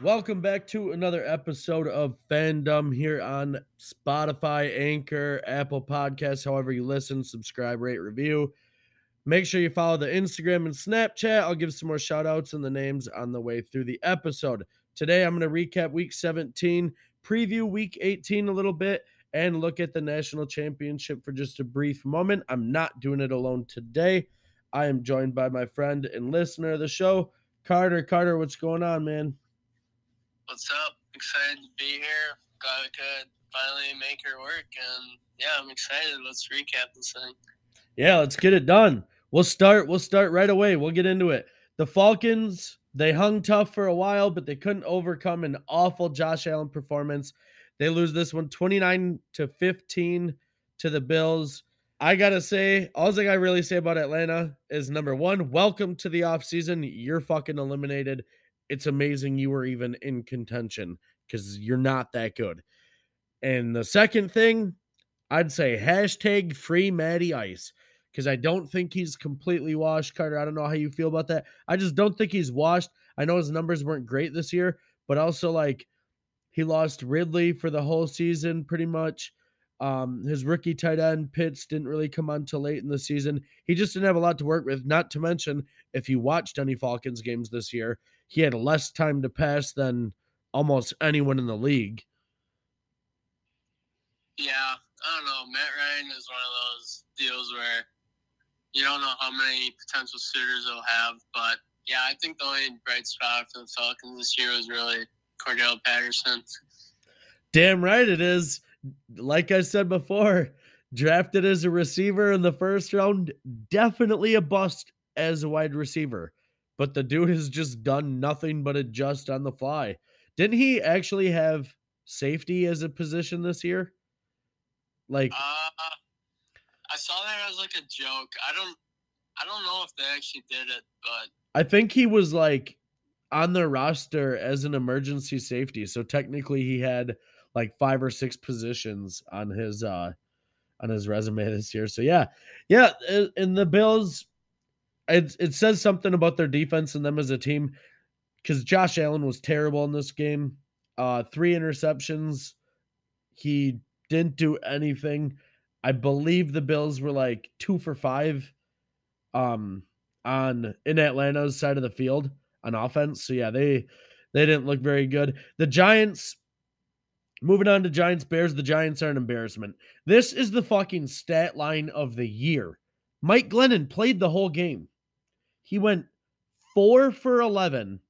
Welcome back to another episode of Fandom here on Spotify, Anchor, Apple Podcasts, however you listen, subscribe, rate, review. Make sure you follow the Instagram and Snapchat. I'll give some more shout outs and the names on the way through the episode. Today, I'm going to recap week 17, preview week 18 a little bit, and look at the national championship for just a brief moment. I'm not doing it alone today. I am joined by my friend and listener of the show, Carter. Carter, what's going on, man? What's up? Excited to be here. Glad we could finally make her work, and yeah, I'm excited. Let's recap this thing. Yeah, let's get it done. We'll start. We'll start right away. We'll get into it. The Falcons. They hung tough for a while, but they couldn't overcome an awful Josh Allen performance. They lose this one 29 to 15 to the Bills. I gotta say, all I gotta really say about Atlanta is number one, welcome to the offseason. You're fucking eliminated it's amazing you were even in contention because you're not that good. And the second thing, I'd say hashtag free Matty Ice because I don't think he's completely washed. Carter, I don't know how you feel about that. I just don't think he's washed. I know his numbers weren't great this year, but also like he lost Ridley for the whole season pretty much. Um, his rookie tight end Pitts didn't really come on till late in the season. He just didn't have a lot to work with. Not to mention, if you watched any Falcons games this year, he had less time to pass than almost anyone in the league. Yeah, I don't know. Matt Ryan is one of those deals where you don't know how many potential suitors he'll have, but yeah, I think the only bright spot for the Falcons this year was really Cordarrelle Patterson. Damn right it is. Like I said before, drafted as a receiver in the first round, definitely a bust as a wide receiver but the dude has just done nothing but adjust on the fly. Didn't he actually have safety as a position this year? Like uh, I saw that as like a joke. I don't I don't know if they actually did it, but I think he was like on the roster as an emergency safety. So technically he had like five or six positions on his uh on his resume this year. So yeah. Yeah, and the Bills it, it says something about their defense and them as a team because Josh Allen was terrible in this game. Uh, three interceptions. He didn't do anything. I believe the Bills were like two for five um on in Atlanta's side of the field on offense. So yeah, they they didn't look very good. The Giants moving on to Giants Bears, the Giants are an embarrassment. This is the fucking stat line of the year. Mike Glennon played the whole game. He went four for 11,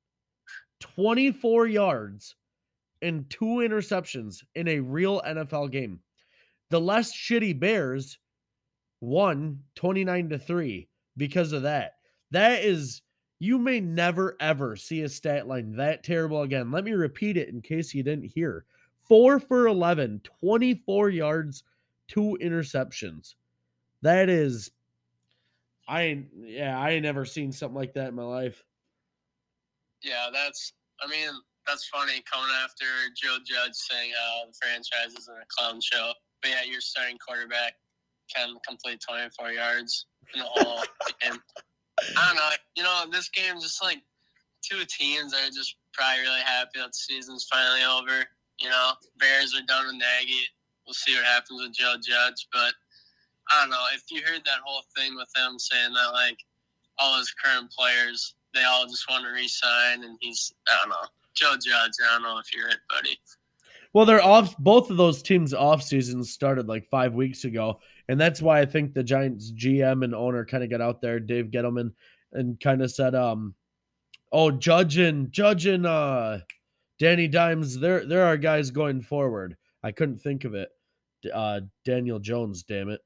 24 yards, and two interceptions in a real NFL game. The less shitty Bears won 29 to 3 because of that. That is, you may never ever see a stat line that terrible again. Let me repeat it in case you didn't hear. Four for 11, 24 yards, two interceptions. That is I ain't, yeah, I ain't never seen something like that in my life. Yeah, that's. I mean, that's funny coming after Joe Judge saying uh, the franchise is in a clown show. But yeah, your starting quarterback can complete 24 yards in the whole game. I don't know. You know, this game just like two teams are just probably really happy that the season's finally over. You know, Bears are done with Nagy. We'll see what happens with Joe Judge, but I don't know if you heard that whole thing with him saying that like all his current players they all just want to resign, and he's I don't know Joe Judge. I don't know if you're it, buddy. Well, they're off. Both of those teams' off seasons started like five weeks ago, and that's why I think the Giants GM and owner kind of got out there, Dave Gettleman, and kind of said, um, "Oh, judging, judging, uh, Danny Dimes, there, there are guys going forward." I couldn't think of it. Uh, Daniel Jones, damn it.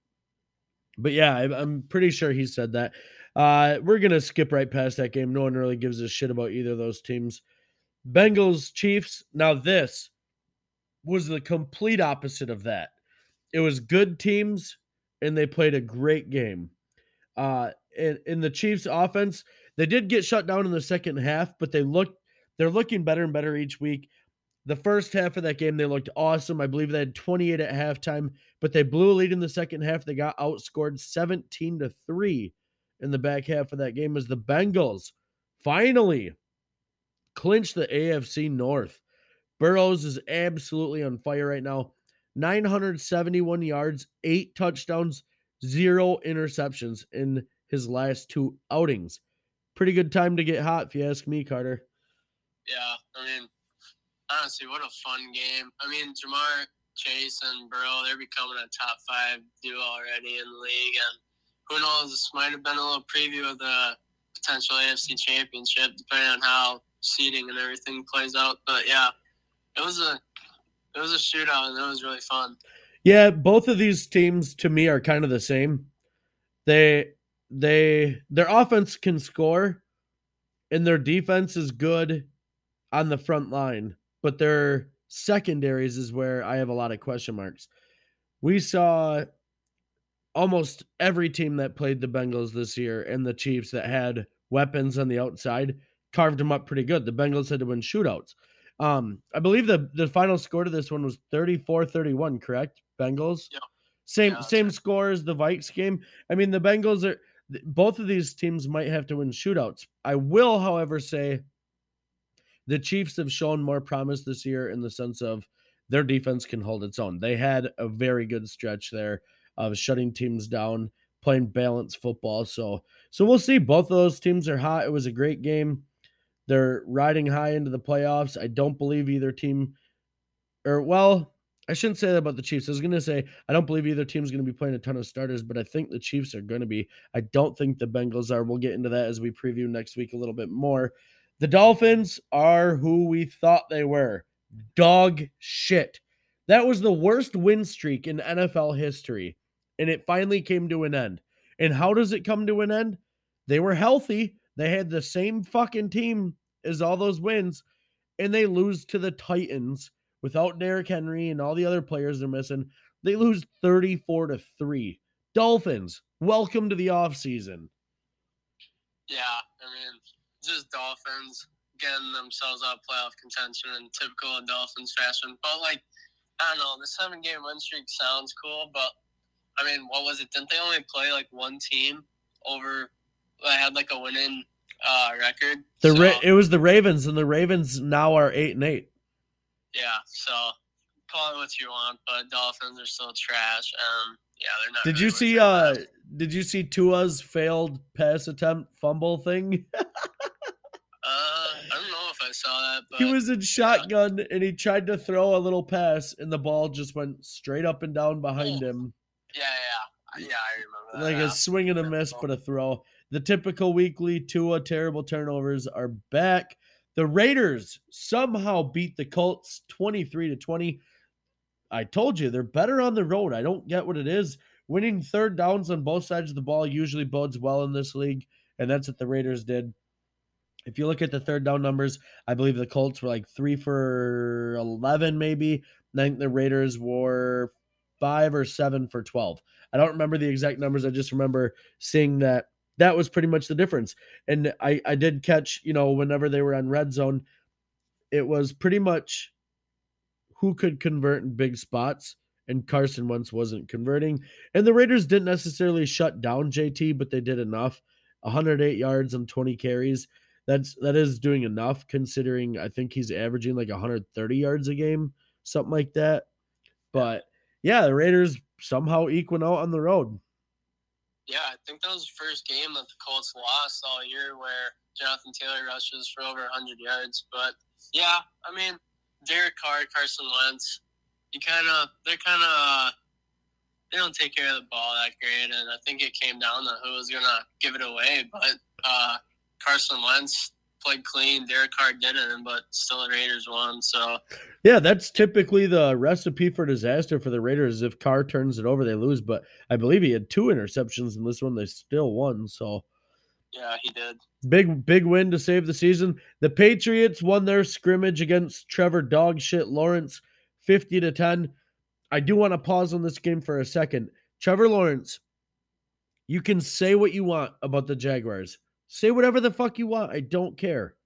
But yeah, I'm pretty sure he said that. Uh, we're gonna skip right past that game. No one really gives a shit about either of those teams. Bengals, Chiefs. Now this was the complete opposite of that. It was good teams, and they played a great game. Uh, in, in the Chiefs' offense, they did get shut down in the second half, but they looked they're looking better and better each week. The first half of that game, they looked awesome. I believe they had 28 at halftime, but they blew a lead in the second half. They got outscored 17 to 3 in the back half of that game as the Bengals finally clinch the AFC North. Burrow's is absolutely on fire right now. 971 yards, eight touchdowns, zero interceptions in his last two outings. Pretty good time to get hot, if you ask me, Carter. Yeah, I mean, honestly, what a fun game. I mean, Ja'Marr Chase and Burrow, they're becoming a top five duo already in the league. And who knows, this might have been a little preview of the potential AFC championship, depending on how seeding and everything plays out. But yeah, it was a it was a shootout and it was really fun. Yeah, both of these teams to me are kind of the same. They they their offense can score and their defense is good on the front line, but their secondaries is where I have a lot of question marks. We saw almost every team that played the Bengals this year and the Chiefs that had weapons on the outside carved them up pretty good. The Bengals had to win shootouts. Um, I believe the the final score to this one was 34-31, correct? Bengals. Yeah. Same Yeah, same right. score as the Vikes game. I mean, the Bengals are both of these teams might have to win shootouts. I will, however, say the Chiefs have shown more promise this year in the sense of their defense can hold its own. They had a very good stretch there of shutting teams down, playing balanced football. So so we'll see. Both of those teams are hot. It was a great game. They're riding high into the playoffs. I don't believe either team or well, I shouldn't say that about the Chiefs. I was going to say I don't believe either team's going to be playing a ton of starters, but I think the Chiefs are going to be. I don't think the Bengals are. We'll get into that as we preview next week a little bit more. The Dolphins are who we thought they were. Dog shit. That was the worst win streak in NFL history, and it finally came to an end. And how does it come to an end? They were healthy. They had the same fucking team as all those wins, and they lose to the Titans without Derrick Henry and all the other players they're missing. They lose 34 to 3. Dolphins, welcome to the offseason. Yeah, I mean, just Dolphins getting themselves out of playoff contention in typical Dolphins fashion. But like, I don't know, the seven game win streak sounds cool, but I mean, what was it? Didn't they only play like one team over? I had like a winning uh, record. The so, Ra- it was the Ravens, and the Ravens now are eight and eight. yeah, so call it what you want, but Dolphins are still trash. Um, yeah, they're not. Did really you see? Uh, time. did you see Tua's failed pass attempt fumble thing? Uh, I don't know if I saw that, but he was in shotgun and he tried to throw a little pass, and the ball just went straight up and down behind Oh, him, yeah, yeah, yeah. I remember that. like yeah. a swing and a miss, but a throw. The typical weekly Tua terrible turnovers are back. The Raiders somehow beat the Colts 23 to 20. I told you they're better on the road. I don't get what it is. Winning third downs on both sides of the ball usually bodes well in this league, and that's what the Raiders did. If you look at the third down numbers, I believe the Colts were like three for 11, maybe. I think the Raiders were five or seven for 12. I don't remember the exact numbers. I just remember seeing that that was pretty much the difference. And I, I did catch, you know, whenever they were on red zone, it was pretty much who could convert in big spots. And Carson Wentz wasn't converting. And the Raiders didn't necessarily shut down JT, but they did enough. 108 yards and 20 carries. That's that is doing enough considering I think he's averaging like 130 yards a game, something like that. But yeah, the Raiders somehow equal out on the road. Yeah, I think that was the first game that the Colts lost all year where Jonathan Taylor rushes for over 100 yards. But yeah, I mean, Derek Carr, Carson Wentz, you kind of, they're kind of, they don't take care of the ball that great. And I think it came down to who was going to give it away. But uh, Carson Wentz played clean. Derek Carr didn't, but still the Raiders won. So Yeah, that's typically the recipe for disaster for the Raiders. If Carr turns it over, they lose. But I believe he had two interceptions in this one. They still won. So yeah, he did. Big, big win to save the season. The Patriots won their scrimmage against Trevor Dogshit Lawrence 50 to 10. I do want to pause on this game for a second. Trevor Lawrence, you can say what you want about the Jaguars. Say whatever the fuck you want. I don't care.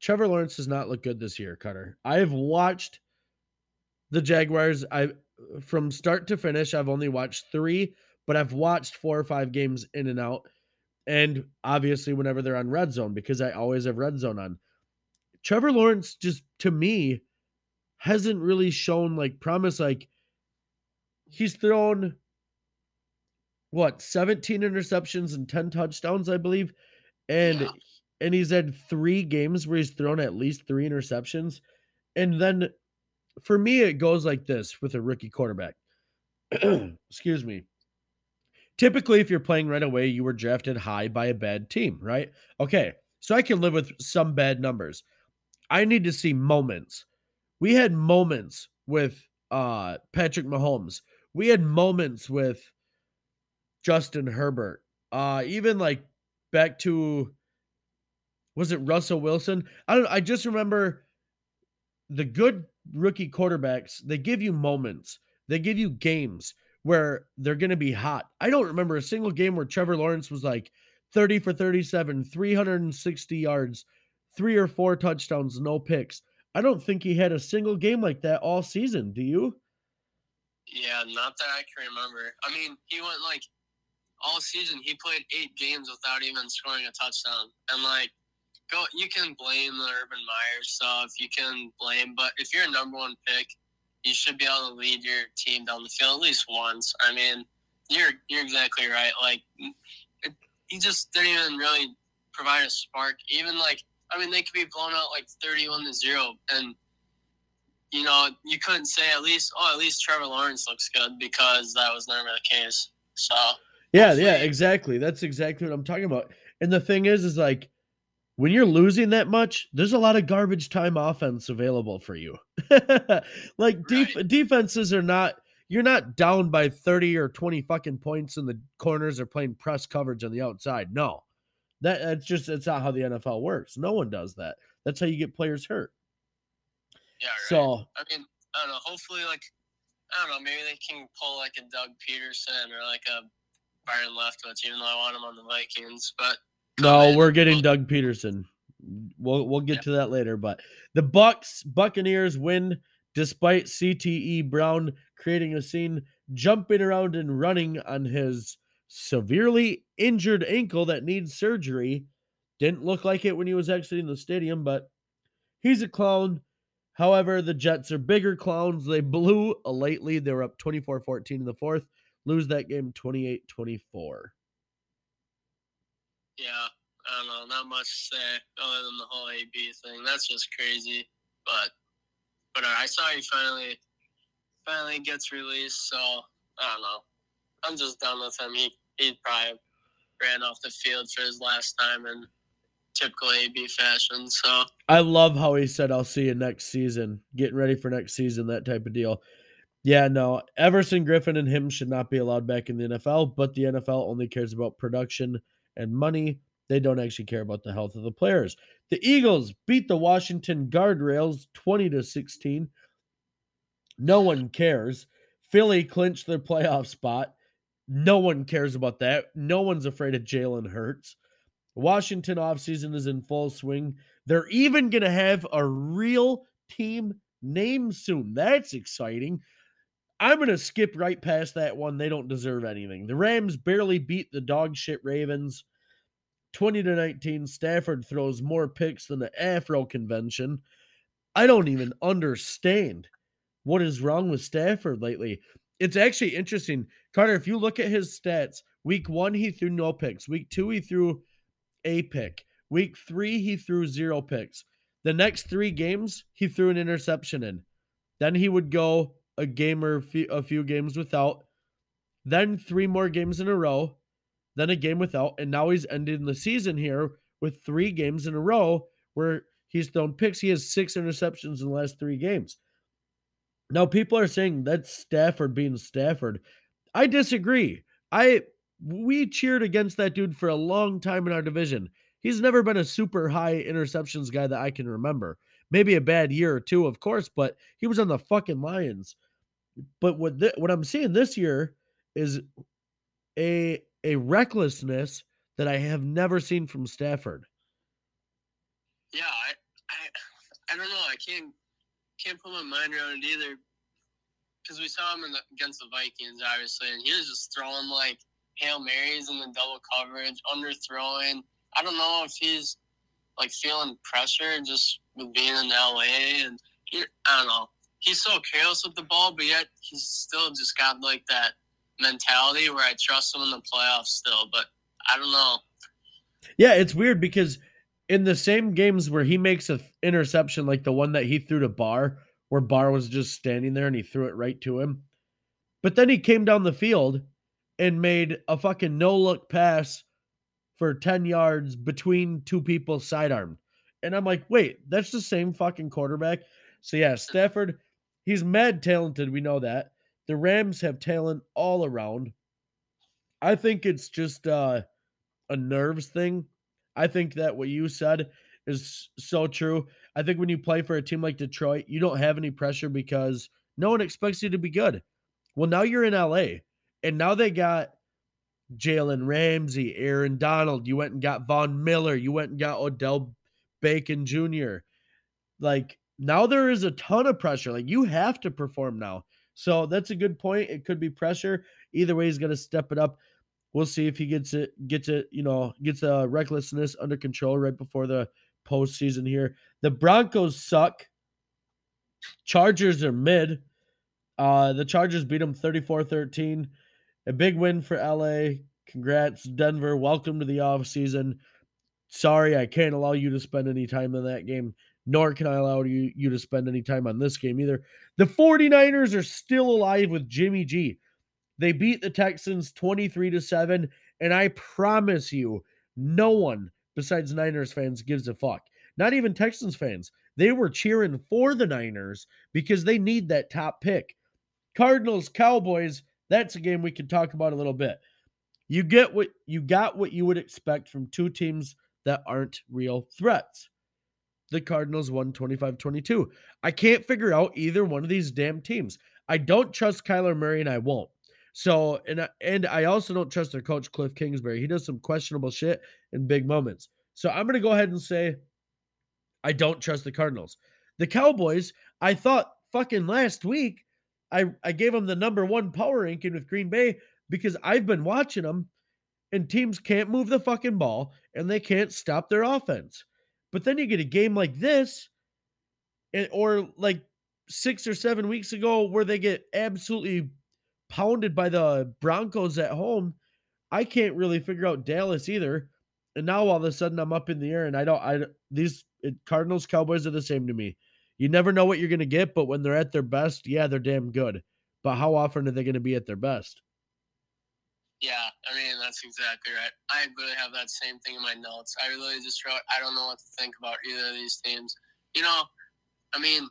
Trevor Lawrence does not look good this year, Carter. I have watched the Jaguars. I from start to finish. I've only watched three, but I've watched four or five games in and out. And obviously, whenever they're on red zone, because I always have red zone on, Trevor Lawrence just to me hasn't really shown like promise. Like he's thrown what 17 interceptions and 10 touchdowns, I believe. And yeah. and he's had three games where he's thrown at least three interceptions. And then for me, it goes like this with a rookie quarterback. Excuse me. Typically, if you're playing right away, you were drafted high by a bad team, right? Okay, so I can live with some bad numbers. I need to see moments. We had moments with uh Patrick Mahomes. We had moments with Justin Herbert. Uh even like back to was it Russell Wilson? I don't I just remember the good rookie quarterbacks, they give you moments. They give you games where they're going to be hot. I don't remember a single game where Trevor Lawrence was like 30 for 37, 360 yards, three or four touchdowns, no picks. I don't think he had a single game like that all season. Do you? Yeah, not that I can remember. I mean, he went like all season. He played eight games without even scoring a touchdown, and like, go. You can blame the Urban Meyer stuff. You can blame, but if you're a number one pick, you should be able to lead your team down the field at least once. I mean, you're you're exactly right. Like, it, he just didn't even really provide a spark. Even like I mean, they could be blown out like 31 to 0. And, you know, you couldn't say at least, oh, at least Trevor Lawrence looks good because that was never the case. So, yeah, yeah, exactly. That's exactly what I'm talking about. And the thing is, is like, when you're losing that much, there's a lot of garbage time offense available for you. like def- right. defenses are not you're not down by 30 or 20 fucking points and the corners are playing press coverage on the outside. No. That that's just that's not how the NFL works. No one does that. That's how you get players hurt. Yeah. Right. So I mean, I don't know. Hopefully, like I don't know, maybe they can pull like a Doug Pederson or like a Byron Leftwich, even though I want him on the Vikings. But no, we're getting Doug Pederson. We'll we'll get to that later. But the Bucks Buccaneers win despite CTE Brown creating a scene, jumping around and running on his severely injured ankle that needs surgery. Didn't look like it when he was exiting the stadium, but he's a clown. However, the Jets are bigger clowns. They blew a late lead. They were up 24 14 in the fourth, lose that game 28 24. Yeah, I don't know. Not much to say other than the whole AB thing. That's just crazy. But but I saw he finally finally gets released, so I don't know. I'm just done with him. He he probably ran off the field for his last time in typical AB fashion. So I love how he said, "I'll see you next season." Getting ready for next season, that type of deal. Yeah, no, Everson Griffen and him should not be allowed back in the NFL, but the NFL only cares about production and money. They don't actually care about the health of the players. The Eagles beat the Washington Guardrails 20 to 16. No one cares. Philly clinched their playoff spot. No one cares about that. No one's afraid of Jalen Hurts. Washington offseason is in full swing. They're even going to have a real team name soon. That's exciting. I'm going to skip right past that one. They don't deserve anything. The Rams barely beat the dog shit Ravens 20 to 19. Stafford throws more picks than the Afro convention. I don't even understand what is wrong with Stafford lately. It's actually interesting. Carter, if you look at his stats, week one, he threw no picks. Week two, he threw a pick. Week three, he threw zero picks. The next three games, he threw an interception in. Then he would go a game or a few games without. Then three more games in a row. Then a game without. And now he's ending the season here with three games in a row where he's thrown picks. He has six interceptions in the last three games. Now, people are saying that's Stafford being Stafford. I disagree. I we cheered against that dude for a long time in our division. He's never been a super high interceptions guy that I can remember. Maybe a bad year or two, of course, but he was on the fucking Lions. But what th- what I'm seeing this year is a a recklessness that I have never seen from Stafford. Yeah, I I, I don't know. I can't can't put my mind around it either. Because we saw him the, against the Vikings, obviously, and he was just throwing like hail marys in the double coverage, underthrowing. I don't know if he's like feeling pressure just with being in LA and he, I don't know. He's so careless with the ball, but yet he's still just got like that mentality where I trust him in the playoffs still. But I don't know. Yeah, it's weird because in the same games where he makes an interception like the one that he threw to Barr, where Barr was just standing there and he threw it right to him. But then he came down the field and made a fucking no look pass for 10 yards between two people sidearm. And I'm like, wait, that's the same fucking quarterback. So yeah, Stafford, he's mad talented. We know that. The Rams have talent all around. I think it's just uh, a nerves thing. I think that what you said is so true. I think when you play for a team like Detroit, you don't have any pressure because no one expects you to be good. Well, now you're in LA, and now they got Jalen Ramsey, Aaron Donald. You went and got Von Miller. You went and got Odell Beckham Jr. Like now there is a ton of pressure. Like you have to perform now. So that's a good point. It could be pressure. Either way, he's to step it up. We'll see if he gets it, gets it, you know, gets the recklessness under control right before the postseason here. The Broncos suck. Chargers are mid. Uh, the Chargers beat them 34 13. A big win for LA. Congrats, Denver. Welcome to the off season. Sorry, I can't allow you to spend any time in that game, nor can I allow you, you to spend any time on this game either. The 49ers are still alive with Jimmy G. They beat the Texans 23 to 7, and I promise you, no one besides Niners fans gives a fuck. Not even Texans fans. They were cheering for the Niners because they need that top pick. Cardinals, Cowboys, that's a game we can talk about a little bit. You get what you got what you would expect from two teams that aren't real threats. The Cardinals won 25-22. I can't figure out either one of these damn teams. I don't trust Kyler Murray and I won't. So and and I also don't trust their coach Cliff Kingsbury. He does some questionable shit in big moments. So I'm going to go ahead and say I don't trust the Cardinals. The Cowboys, I thought fucking last week I, I gave them the number one power ranking with Green Bay because I've been watching them and teams can't move the fucking ball and they can't stop their offense. But then you get a game like this, or like six or seven weeks ago where they get absolutely pounded by the Broncos at home. I can't really figure out Dallas either. And now all of a sudden I'm up in the air and I don't I these uh, Cardinals Cowboys are the same to me. You never know what you're going to get, but when they're at their best, yeah, they're damn good. But how often are they going to be at their best? Yeah, I mean that's exactly right. I really have that same thing in my notes. I really just wrote. I don't know what to think about either of these teams. You know, I mean,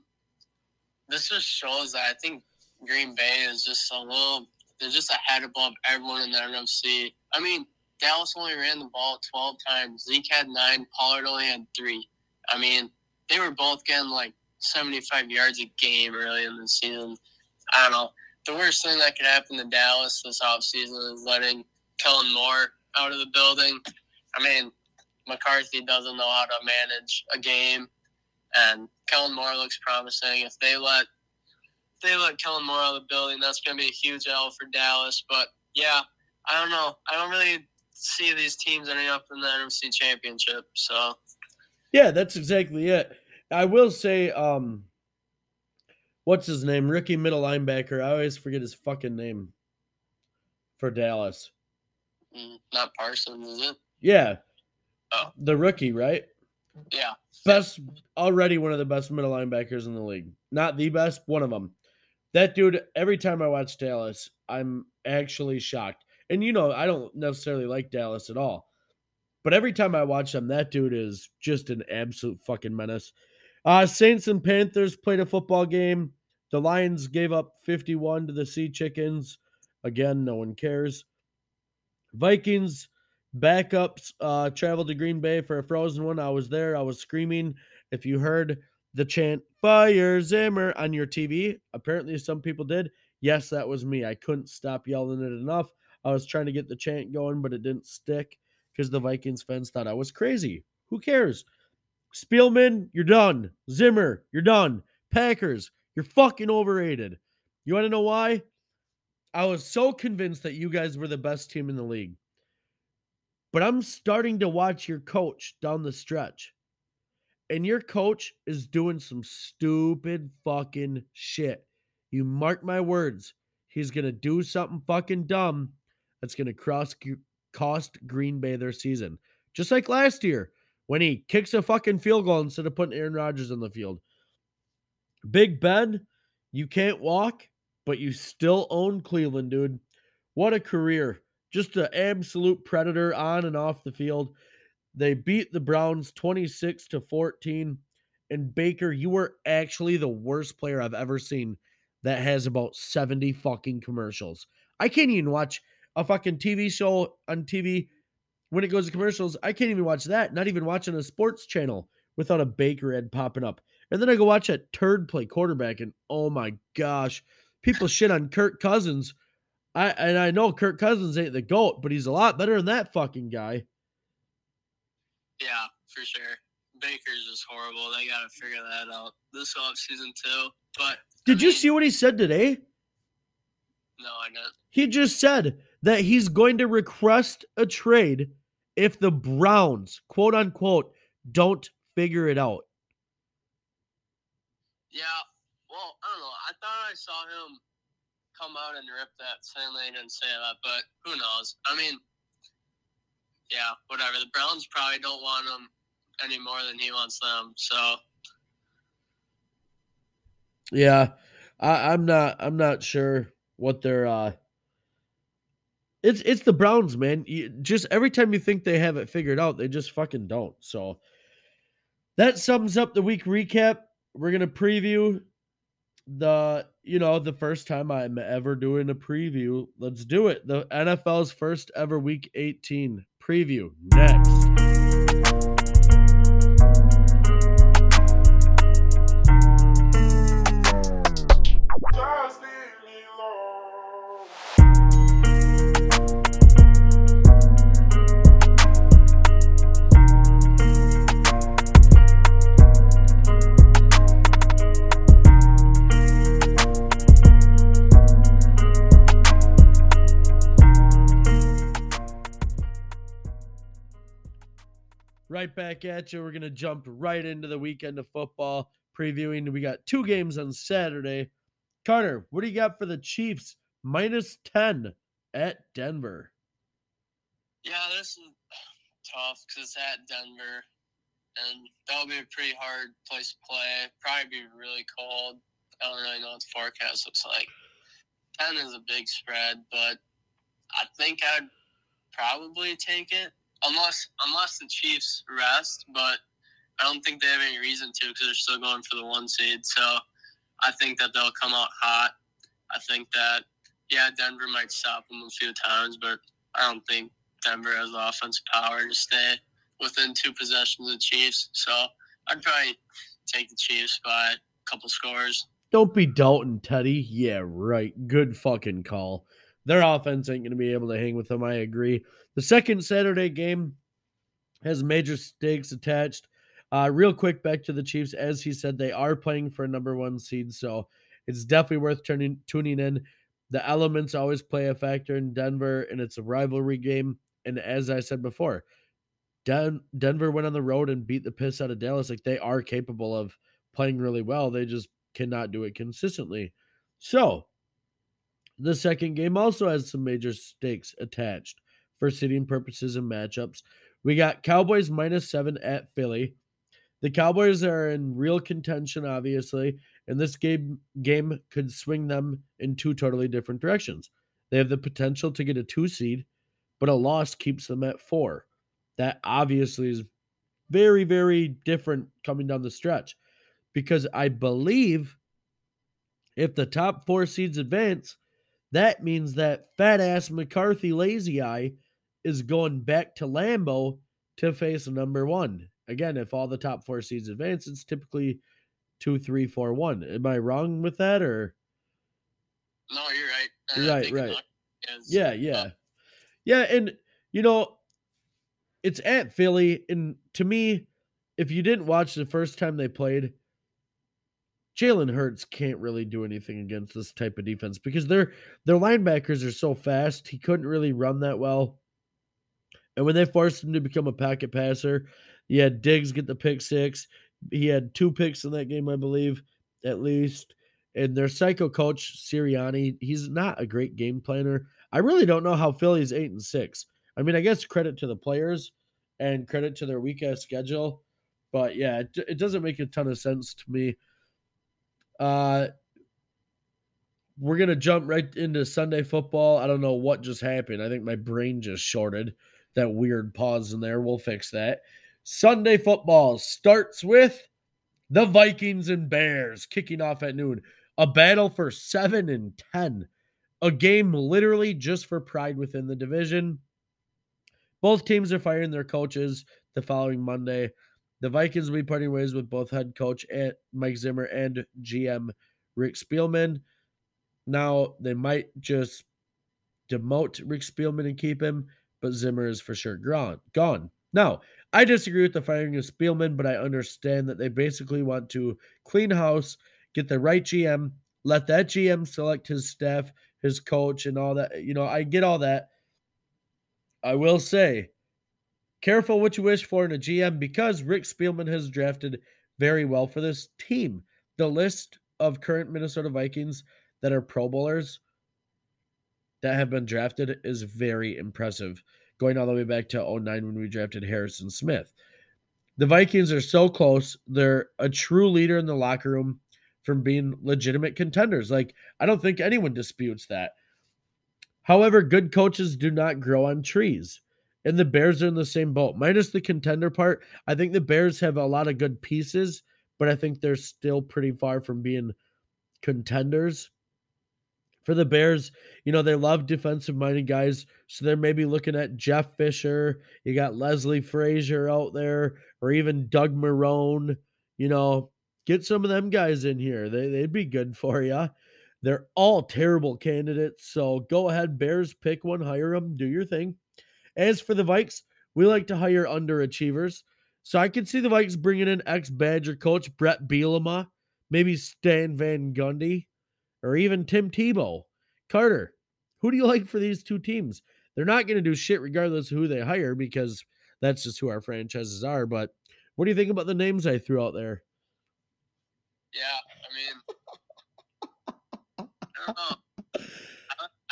this just shows that I think Green Bay is just a little. They're just ahead above everyone in the NFC. I mean, Dallas only ran the ball twelve times. Zeke had nine. Pollard only had three. I mean, they were both getting like 75 yards a game early in the season. I don't know. The worst thing that could happen to Dallas this offseason is letting Kellen Moore out of the building. I mean, McCarthy doesn't know how to manage a game, and Kellen Moore looks promising. If they let if they let Kellen Moore out of the building, that's going to be a huge L for Dallas. But yeah, I don't know. I don't really see these teams ending up in the NFC Championship. So yeah, that's exactly it. I will say, um, what's his name? Rookie middle linebacker. I always forget his fucking name for Dallas. Mm, not Parsons, is it? Yeah. Oh. The rookie, right? Yeah. Best, already one of the best middle linebackers in the league. Not the best, one of them. That dude, every time I watch Dallas, I'm actually shocked. And you know, I don't necessarily like Dallas at all. But every time I watch them, that dude is just an absolute fucking menace. Uh, Saints and Panthers played a football game. The Lions gave up 51 to the Sea Chickens. Again, no one cares. Vikings backups uh, traveled to Green Bay for a frozen one. I was there. I was screaming. If you heard the chant "Fire Zimmer" on your TV, apparently some people did. Yes, that was me. I couldn't stop yelling it enough. I was trying to get the chant going, but it didn't stick because the Vikings fans thought I was crazy. Who cares? Spielman, you're done. Zimmer, you're done. Packers, you're fucking overrated. You want to know why? I was so convinced that you guys were the best team in the league. But I'm starting to watch your coach down the stretch. and your coach is doing some stupid fucking shit. You mark my words. He's going to do something fucking dumb that's going to cost Green Bay their season. Just like last year when he kicks a fucking field goal instead of putting Aaron Rodgers on the field. Big Ben, you can't walk, but you still own Cleveland, dude. What a career. Just an absolute predator on and off the field. They beat the Browns 26 to 14. And Baker, you were actually the worst player I've ever seen that has about 70 fucking commercials. I can't even watch a fucking TV show on TV when it goes to commercials. I can't even watch that, not even watching a sports channel without a Baker ad popping up. And then I go watch that turd play quarterback, and oh my gosh, people shit on Kirk Cousins. I and I know Kirk Cousins ain't the GOAT, but he's a lot better than that fucking guy. Yeah, for sure. Baker's just horrible. They gotta figure that out this off season too. But did I mean, you see what he said today? No, I didn't. He just said that he's going to request a trade if the Browns, quote unquote, don't figure it out. Yeah, well, I don't know. I thought I saw him come out and rip that saying they didn't say that, but who knows? I mean, yeah, whatever. The Browns probably don't want him any more than he wants them. So yeah, I, I'm not. I'm not sure what they're. uh It's it's the Browns, man. You, just every time you think they have it figured out, they just fucking don't. So that sums up the week recap. We're gonna preview the you know the first time I'm ever doing a preview. Let's do it. The NFL's first ever Week 18 preview next. Right back at you. We're going to jump right into the weekend of football previewing. We got two games on Saturday. Carter, what do you got for the Chiefs? Minus 10 at Denver. Yeah, this is tough because it's at Denver. And that'll be a pretty hard place to play. Probably be really cold. I don't really know what the forecast looks like. 10 is a big spread, but I think I'd probably take it unless unless the Chiefs rest, but I don't think they have any reason to because they're still going for the one seed. So I think that they'll come out hot. I think that yeah, Denver might stop them a few times, but I don't think Denver has the offensive power to stay within two possessions of the Chiefs. So I'd probably take the Chiefs by a couple scores. Don't be Dalton, Teddy. Yeah, right. Good fucking call. Their offense ain't going to be able to hang with them. I agree. The second Saturday game has major stakes attached. Uh, real quick, back to the Chiefs. As he said, they are playing for a number one seed, so it's definitely worth turning tuning in. The elements always play a factor in Denver, and it's a rivalry game. And as I said before, Den- Denver went on the road and beat the piss out of Dallas. Like they are capable of playing really well. They just cannot do it consistently. So the second game also has some major stakes attached for seeding purposes and matchups. We got Cowboys minus seven at Philly. The Cowboys are in real contention, obviously, and this game game could swing them in two totally different directions. They have the potential to get a two seed, but a loss keeps them at four. That obviously is very, very different coming down the stretch because I believe if the top four seeds advance, that means that fat ass McCarthy lazy eye is going back to Lambeau to face number one. Again, if all the top four seeds advance, it's typically two, three, four, one. Am I wrong with that or? No, you're right. right, right. yeah, yeah. Uh, yeah, and you know, it's at Philly, and to me, if you didn't watch the first time they played, Jalen Hurts can't really do anything against this type of defense because their their linebackers are so fast. He couldn't really run that well. And when they forced him to become a pocket passer, you had Diggs get the pick six. He had two picks in that game, I believe, at least. And their psycho coach Sirianni, he's not a great game planner. I really don't know how Philly's eight and six. I mean, I guess credit to the players and credit to their weak ass schedule, but yeah, it, it doesn't make a ton of sense to me. Uh, we're gonna jump right into Sunday football. I don't know what just happened. I think my brain just shorted. That weird pause in there. We'll fix that. Sunday football starts with the Vikings and Bears kicking off at noon. A battle for seven and ten. A game literally just for pride within the division. Both teams are firing their coaches the following Monday. The Vikings will be parting ways with both head coach Mike Zimmer and GM Rick Spielman. Now they might just demote Rick Spielman and keep him, but Zimmer is for sure gone. Gone. Now, I disagree with the firing of Spielman, but I understand that they basically want to clean house, get the right GM, let that GM select his staff, his coach, and all that. You know, I get all that. I will say, careful what you wish for in a GM because Rick Spielman has drafted very well for this team. The list of current Minnesota Vikings that are Pro Bowlers that have been drafted is very impressive, going all the way back to 09 when we drafted Harrison Smith. The Vikings are so close. They're a true leader in the locker room from being legitimate contenders. Like, I don't think anyone disputes that. However, good coaches do not grow on trees. And the Bears are in the same boat. Minus the contender part, I think the Bears have a lot of good pieces, but I think they're still pretty far from being contenders for the Bears, you know, they love defensive minded guys. So they're maybe looking at Jeff Fisher. You got Leslie Frazier out there, or even Doug Marrone. You know, get some of them guys in here. They, they'd be good for you. They're all terrible candidates. So go ahead, Bears, pick one, hire them, do your thing. As for the Vikes, we like to hire underachievers. So I could see the Vikes bringing in ex Badger coach Brett Bielema, maybe Stan Van Gundy or even Tim Tebow. Carter, who do you like for these two teams? They're not going to do shit regardless of who they hire because that's just who our franchises are. But what do you think about the names I threw out there? Yeah, I mean, I.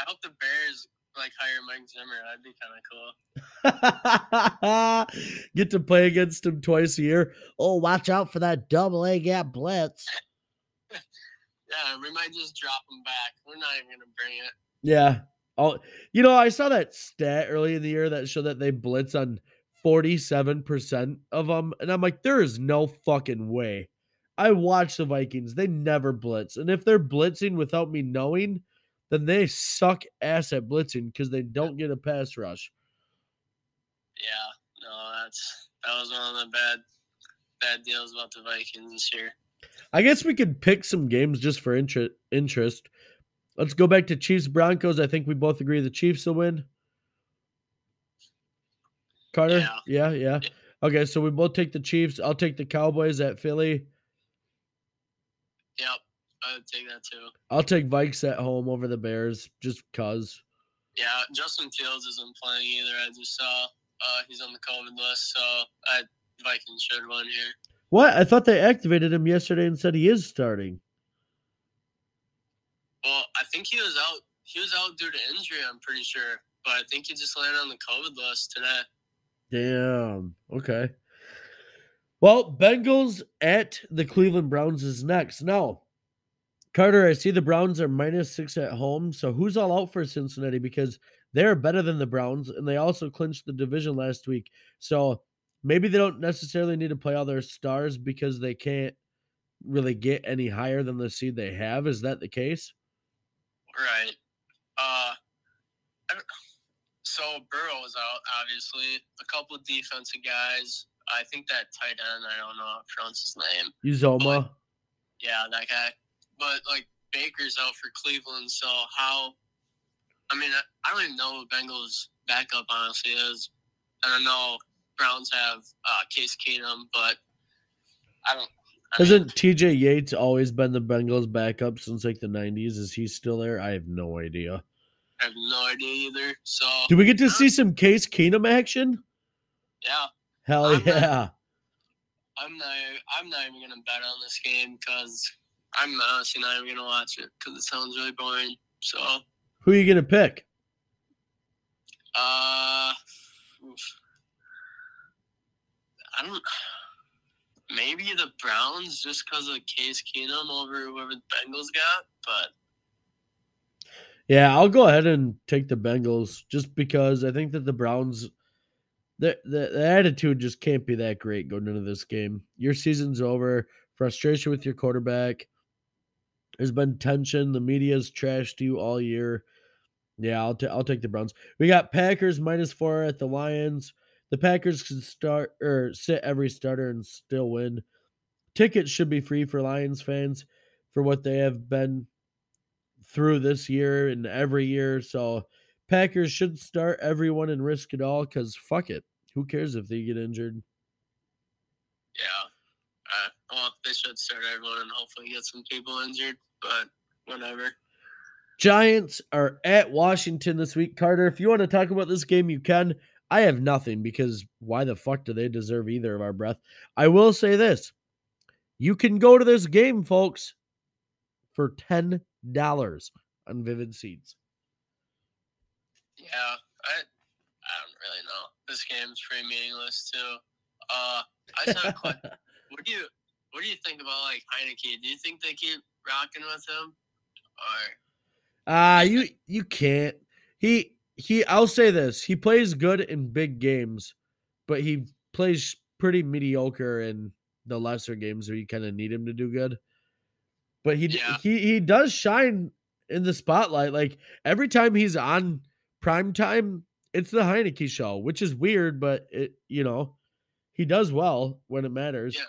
I hope the Bears like hire Mike Zimmer. That'd be kind of cool. Get to play against him twice a year. Oh, watch out for that double A gap blitz. Yeah, we might just drop them back. We're not even gonna bring it. Yeah. Oh, you know, I saw that stat early in the year that showed that they blitz on 47% of them. And I'm like, there is no fucking way. I watch the Vikings. They never blitz. And if they're blitzing without me knowing, then they suck ass at blitzing because they don't get a pass rush. Yeah, no, that's that was one of the bad bad deals about the Vikings this year. I guess we could pick some games just for interest. Interest. Let's go back to Chiefs Broncos. I think we both agree the Chiefs will win. Carter, yeah. yeah, yeah. Okay, so we both take the Chiefs. I'll take the Cowboys at Philly. Yep, I would take that too. I'll take Vikes at home over the Bears just cause. Yeah, Justin Fields isn't playing either. I just saw uh, he's on the COVID list, so I Vikings should win here. What? I thought they activated him yesterday and said he is starting. Well, I think he was out. He was out due to injury. I'm pretty sure, but I think he just landed on the COVID list today. Damn. Okay. Well, Bengals at the Cleveland Browns is next. Now, Carter, I see the Browns are minus six at home. So who's all out for Cincinnati? Because they're better than the Browns, and they also clinched the division last week. So maybe they don't necessarily need to play all their stars because they can't really get any higher than the seed they have. Is that the case? Right. Uh, so Burrow was out, obviously. A couple of defensive guys. I think that tight end, I don't know how to pronounce his name. Uzomah. But, yeah, that guy. But like Baker's out for Cleveland, so how? I mean, I don't even know who Bengals backup honestly is. I don't know Browns have uh, Case Keenum, but I don't. I Hasn't TJ Yates always been the Bengals backup since like the 90s? Is he still there? I have no idea. I have no idea either. So, do we get to see some Case Keenum action? Yeah. Hell I'm yeah. Not, I'm not. I'm not even gonna bet on this game because I'm honestly not even gonna watch it because it sounds really boring. So, Who are you gonna pick? uh, oof. I don't. Maybe the Browns just because of Case Keenum over whoever the Bengals got, but Yeah, I'll go ahead and take the Bengals just because I think that the Browns the, the the attitude just can't be that great going into this game. Your season's over, frustration with your quarterback. There's been tension. The media's trashed you all year. Yeah, I'll, ta- I'll take the Browns. We got Packers minus four at the Lions. The Packers can start or sit every starter and still win. Tickets should be free for Lions fans for what they have been through this year and every year. So Packers should start everyone and risk it all because fuck it. Who cares if they get injured? yeah. Uh, well, they should start everyone and hopefully get some people injured, but whatever. Giants are at Washington this week. Carter, if you want to talk about this game, you can. I have nothing because why the fuck do they deserve either of our breath? I will say this. You can go to this game, folks, for $10 on Vivid Seats. Yeah, I I don't really know. This game's pretty meaningless too. Uh, I just have a question. what do you what do you think about like Heinicke? Do you think they keep rocking with him, or Ah, you you can't. He he I'll say this. He plays good in big games, but he plays pretty mediocre in the lesser games where you kind of need him to do good. But he Yeah. he he does shine in the spotlight. Like every time he's on prime time, it's the Heinicke show, which is weird, but it you know, he does well when it matters. Yeah.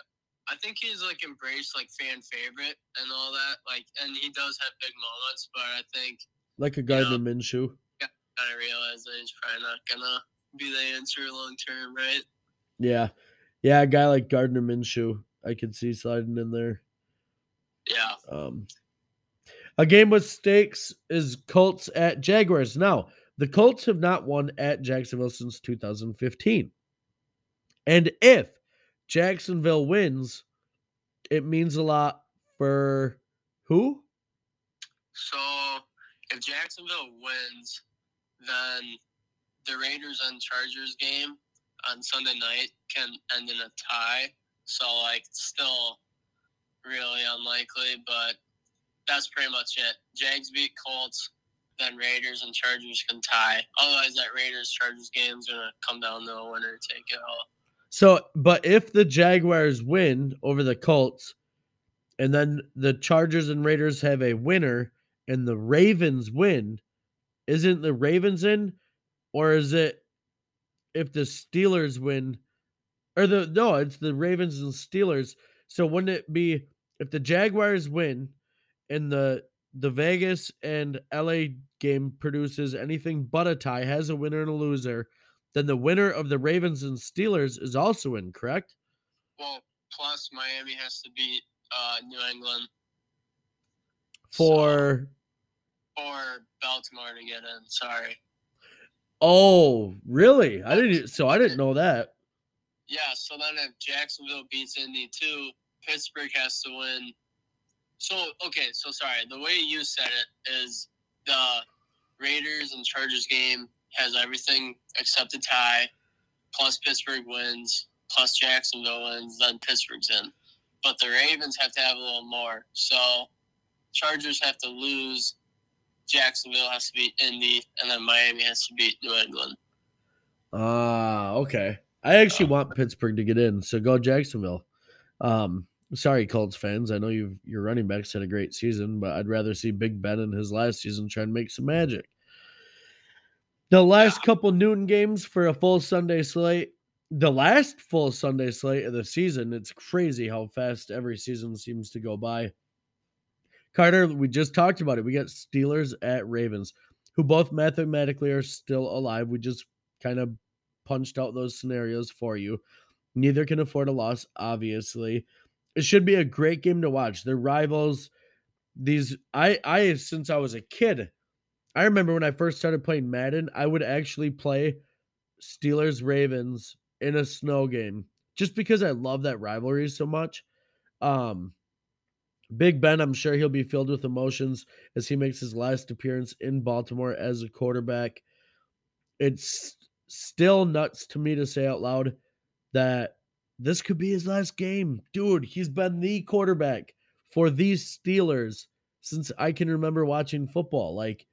I think he's like embraced like fan favorite and all that. Like, and he does have big moments, but I think Like a Gardner Minshew. I realize that he's probably not gonna be the answer long term, right? Yeah. Yeah, a guy like Gardner Minshew, I could see sliding in there. Yeah. Um, a game with stakes is Colts at Jaguars. Now, the Colts have not won at Jacksonville since 2015. And if Jacksonville wins, it means a lot for who? So if Jacksonville wins, then the Raiders and Chargers game on Sunday night can end in a tie. So like still really unlikely, but that's pretty much it. Jags beat Colts, then Raiders and Chargers can tie. Otherwise that Raiders Chargers game's gonna come down to a winner take it all. So, but if the Jaguars win over the Colts, and then the Chargers and Raiders have a winner, and the Ravens win, isn't the Ravens in, or is it if the Steelers win, or the no, it's the Ravens and Steelers. So wouldn't it be if the Jaguars win, and the the Vegas and LA game produces anything but a tie, has a winner and a loser, then the winner of the Ravens and Steelers is also in, correct? Well, plus Miami has to beat uh, New England For or Baltimore to get in. Sorry. oh, really? I didn't. So I didn't know that. Yeah, so then if Jacksonville beats Indy too, Pittsburgh has to win. So okay, so sorry. The way you said it is the Raiders and Chargers game has everything except a tie, plus Pittsburgh wins, plus Jacksonville wins, then Pittsburgh's in. But the Ravens have to have a little more. So Chargers have to lose, Jacksonville has to beat Indy, and then Miami has to beat New England. Ah, okay. I actually want Pittsburgh to get in, so go Jacksonville. Um, sorry, Colts fans. I know you your running backs had a great season, but I'd rather see Big Ben in his last season try and make some magic. The last couple noon games for a full Sunday slate. The last full Sunday slate of the season. It's crazy how fast every season seems to go by. Carter, we just talked about it. We got Steelers at Ravens, who both mathematically are still alive. We just kind of punched out those scenarios for you. Neither can afford a loss, obviously. It should be a great game to watch. They're rivals. These I I since I was a kid, I remember when I first started playing Madden, I would actually play Steelers Ravens in a snow game just because I love that rivalry so much. Um, Big Ben, I'm sure he'll be filled with emotions as he makes his last appearance in Baltimore as a quarterback. It's still nuts to me to say out loud that this could be his last game. Dude, he's been the quarterback for these Steelers since I can remember watching football. Like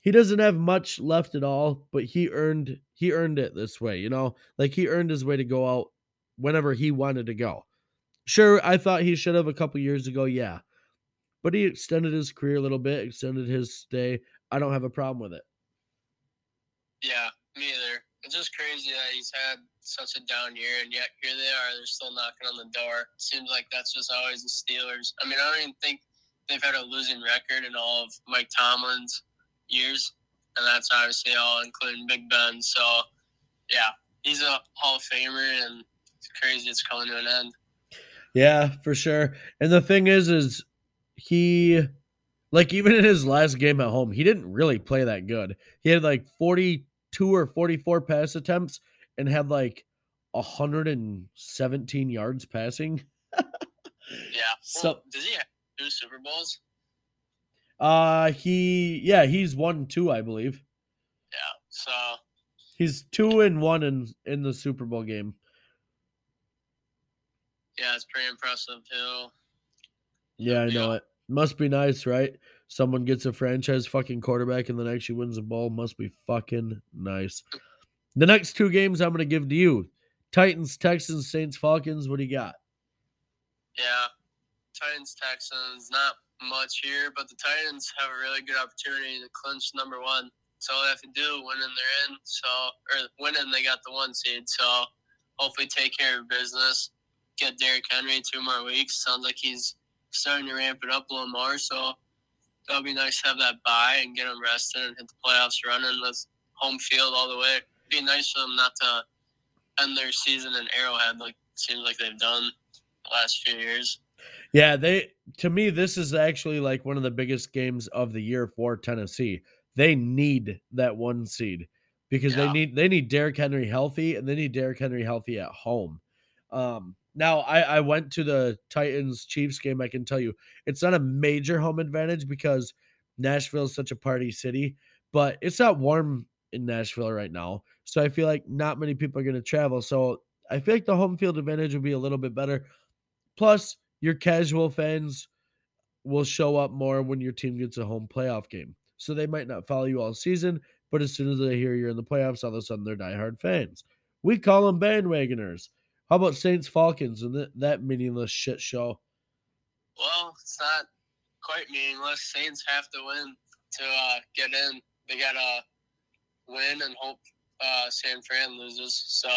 he doesn't have much left at all, but he earned he earned it this way, you know? Like he earned his way to go out whenever he wanted to go. Sure, I thought he should have a couple years ago, yeah. But he extended his career a little bit, extended his stay. I don't have a problem with it. Yeah, me either. It's just crazy that he's had such a down year, and yet here they are. They're still knocking on the door. Seems like that's just always the Steelers. I mean, I don't even think they've had a losing record in all of Mike Tomlin's years, and that's obviously all including Big Ben. So, yeah, he's a Hall of Famer, and it's crazy it's coming to an end. Yeah, for sure. And the thing is, is he like even in his last game at home, he didn't really play that good. He had like 42 or 44 pass attempts and had like 117 yards passing. yeah. So does he have two Super Bowls? Uh he yeah, he's won two, I believe. Yeah. So he's two and one in in the Super Bowl game. Yeah, it's pretty impressive too. Yeah, I know it. Must be nice, right? Someone gets a franchise fucking quarterback and then actually wins the ball. Must be fucking nice. The next two games I'm going to give to you Titans, Texans, Saints, Falcons. What do you got? Yeah, Titans, Texans. Not much here, but the Titans have a really good opportunity to clinch number one. So all they have to do, winning, they're in. So, or winning, they got the one seed. So hopefully take care of business. Get Derrick Henry two more weeks. Sounds like he's starting to ramp it up a little more. So that'll be nice to have that bye and get him rested and hit the playoffs running with home field all the way. It'd be nice for them not to end their season in Arrowhead like seems like they've done the last few years. Yeah, they to me this is actually like one of the biggest games of the year for Tennessee. They need that one seed because yeah. they need they need Derrick Henry healthy and they need Derrick Henry healthy at home. Um, now, I, I went to the Titans Chiefs game. I can tell you it's not a major home advantage because Nashville is such a party city, but it's not warm in Nashville right now. So I feel like not many people are going to travel. So I feel like the home field advantage will be a little bit better. Plus, your casual fans will show up more when your team gets a home playoff game. So they might not follow you all season, but as soon as they hear you're in the playoffs, all of a sudden they're diehard fans. We call them bandwagoners. How about Saints Falcons and th- that meaningless shit show? Well, it's not quite meaningless. Saints have to win to uh, get in. They gotta win and hope uh, San Fran loses. So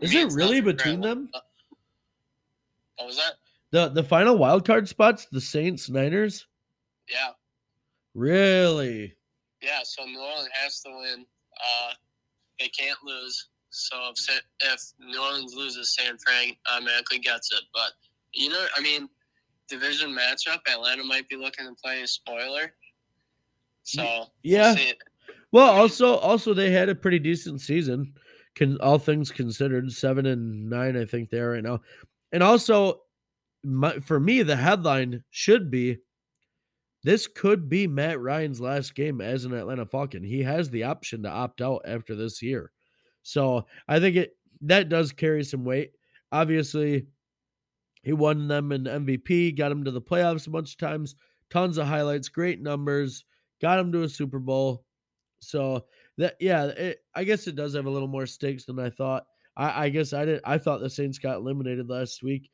is it really between them? What was that? The the final wild card spots, the Saints Niners. Yeah. Really? Yeah. So New Orleans has to win. Uh, they can't lose. So if if New Orleans loses, San Fran automatically gets it. But you know, I mean, division matchup, Atlanta might be looking to play a spoiler. So yeah. We'll well, also also they had a pretty decent season, can all things considered, seven and nine, I think they are right now. And also, my, for me, the headline should be this could be Matt Ryan's last game as an Atlanta Falcon. He has the option to opt out after this year. So I think it that does carry some weight. Obviously, he won them an MVP, got him to the playoffs a bunch of times, tons of highlights, great numbers, got him to a Super Bowl. So that yeah, it, I guess it does have a little more stakes than I thought. I, I guess I did. I thought the Saints got eliminated last week.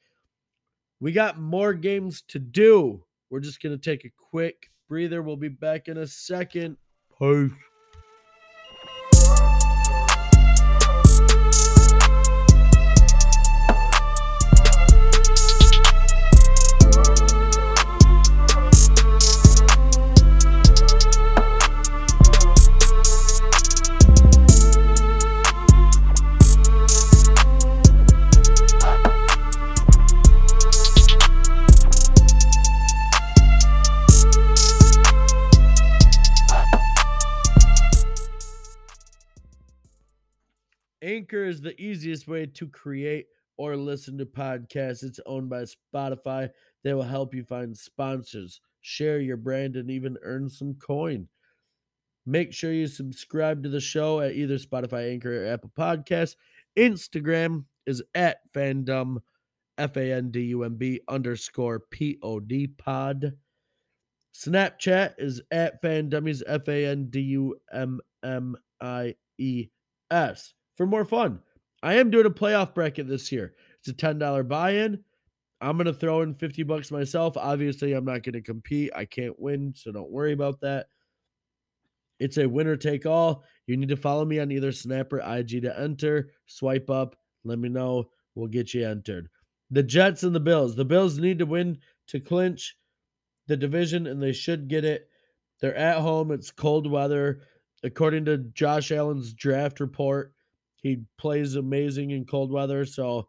We got more games to do. We're just gonna take a quick breather. We'll be back in a second. Peace. Anchor is the easiest way to create or listen to podcasts. It's owned by Spotify. They will help you find sponsors, share your brand, and even earn some coin. Make sure you subscribe to the show at either Spotify, Anchor, or Apple Podcasts. Instagram is at fandumb, F A N D U M B underscore P O D pod. Snapchat is at fandummies, F A N D U M M I E S. For more fun, I am doing a playoff bracket this year. It's a $10 buy in. I'm going to throw in 50 bucks myself. Obviously, I'm not going to compete. I can't win, so don't worry about that. It's a winner take all. You need to follow me on either Snap or IG to enter. Swipe up. Let me know. We'll get you entered. The Jets and the Bills. The Bills need to win to clinch the division, and they should get it. They're at home. It's cold weather. According to Josh Allen's draft report, he plays amazing in cold weather. So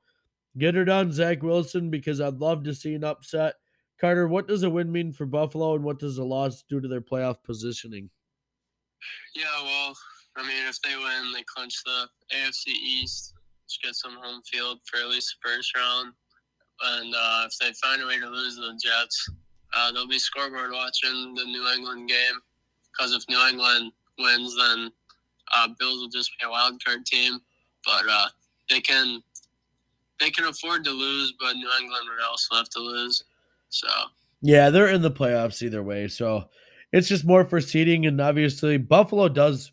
get her done, Zach Wilson, because I'd love to see an upset. Carter, what does a win mean for Buffalo, and what does a loss do to their playoff positioning? Yeah, well, I mean, if they win, they clinch the AFC East, which gets them home field for at least the first round. And uh, if they find a way to lose the Jets, uh, they'll be scoreboard watching the New England game. Because if New England wins, then uh, Bills will just be a wild card team. But uh, they can they can afford to lose, but New England would also have to lose. So yeah, they're in the playoffs either way. So it's just more for seeding, and obviously Buffalo does,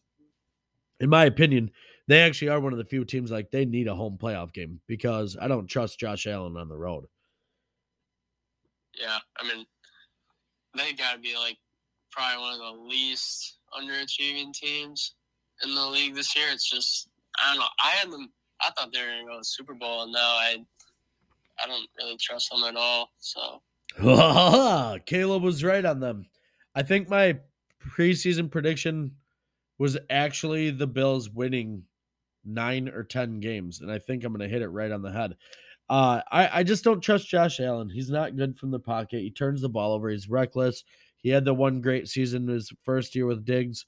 in my opinion, they actually are one of the few teams like they need a home playoff game because I don't trust Josh Allen on the road. Yeah, I mean, they got to be like probably one of the least underachieving teams in the league this year. It's just I don't know. I had them. I thought they were going to go to Super Bowl, and now I I don't really trust them at all. So Caleb was right on them. I think my preseason prediction was actually the Bills winning nine or ten games, and I think I'm going to hit it right on the head. Uh, I I just don't trust Josh Allen. He's not good from the pocket. He turns the ball over. He's reckless. He had the one great season his first year with Diggs,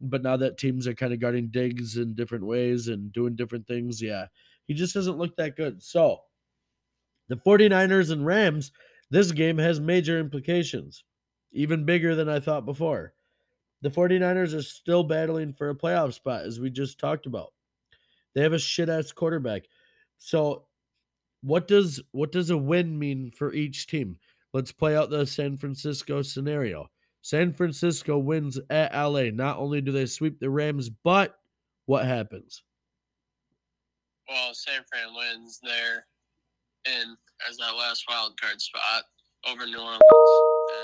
but now that teams are kind of guarding Diggs in different ways and doing different things, yeah, he just doesn't look that good. So, the 49ers and Rams, this game has major implications even bigger than I thought before. The 49ers are still battling for a playoff spot, as we just talked about. They have a shit ass quarterback. So what does what does a win mean for each team? Let's play out the San Francisco scenario. San Francisco wins at LA. Not only do they sweep the Rams, but what happens? Well, San Fran wins there and as that last wild card spot over New Orleans.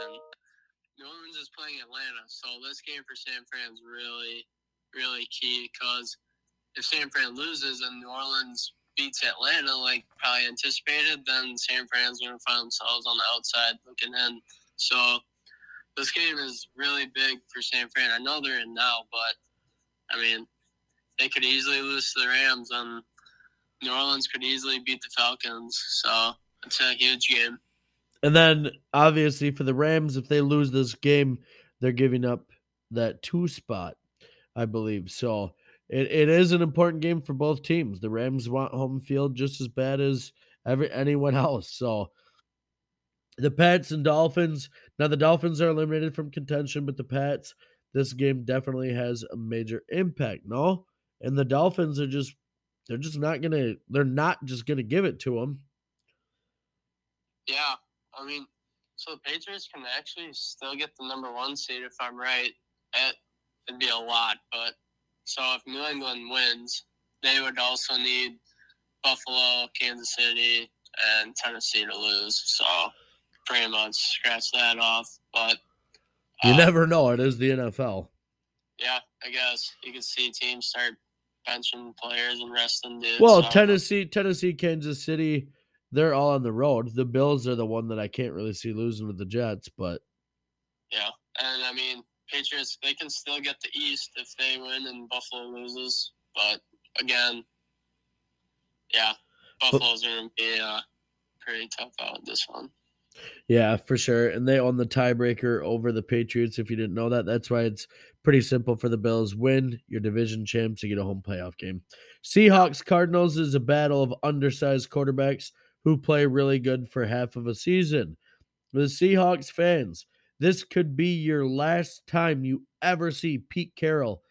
And New Orleans is playing Atlanta, so this game for San Fran is really, really key because if San Fran loses and New Orleans beats Atlanta like probably anticipated, then San Fran's going to find themselves on the outside looking in. So this game is really big for San Fran. I know they're in now, but I mean, they could easily lose to the Rams, and New Orleans could easily beat the Falcons. So it's a huge game. And then obviously for the Rams, if they lose this game, they're giving up that two spot, I believe. So it, it is an important game for both teams. The Rams want home field just as bad as every anyone else. So the Pats and Dolphins. Now the Dolphins are eliminated from contention, but the Pats, this game definitely has a major impact. No, and the Dolphins are just they're just not gonna they're not just gonna give it to them. Yeah, I mean, so the Patriots can actually still get the number one seed if I'm right. It, it'd be a lot, but so if New England wins, they would also need Buffalo, Kansas City, and Tennessee to lose. So pretty much scratch that off. But uh, you never know. It is the NFL. Yeah, I guess you can see teams start benching players and resting dudes. Well, so. Tennessee, Tennessee, Kansas City they're all on the road. The Bills are the one that I can't really see losing to the Jets, but yeah, and I mean Patriots they can still get the East if they win and Buffalo loses, but again, yeah, Buffalo's going to be uh, pretty tough out this one. Yeah, for sure. And they own the tiebreaker over the Patriots. If you didn't know that, that's why it's pretty simple for the Bills. Win your division champs, you get a home playoff game. Seahawks Cardinals is a battle of undersized quarterbacks who play really good for half of a season. The Seahawks fans, this could be your last time you ever see Pete Carroll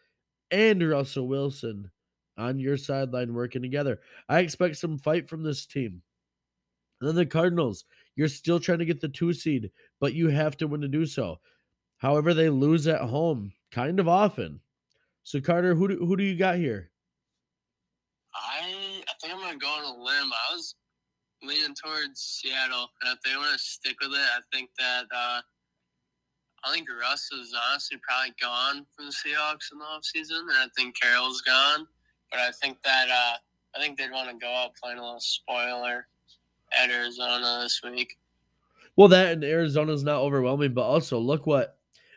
and Russell Wilson on your sideline working together. I expect some fight from this team. And then the Cardinals, you're still trying to get the two seed, but you have to win to do so. However, they lose at home kind of often. So Carter, who do, who do you got here? I I think I'm gonna go on a limb. I was leaning towards Seattle, and if they want to stick with it, I think that uh, I think Russ is honestly probably gone from the Seahawks in the offseason, and I think Carroll's gone. But I think that uh, I think they'd want to go out playing a little spoiler at Arizona this week. Well, that and Arizona's not overwhelming, but also look what.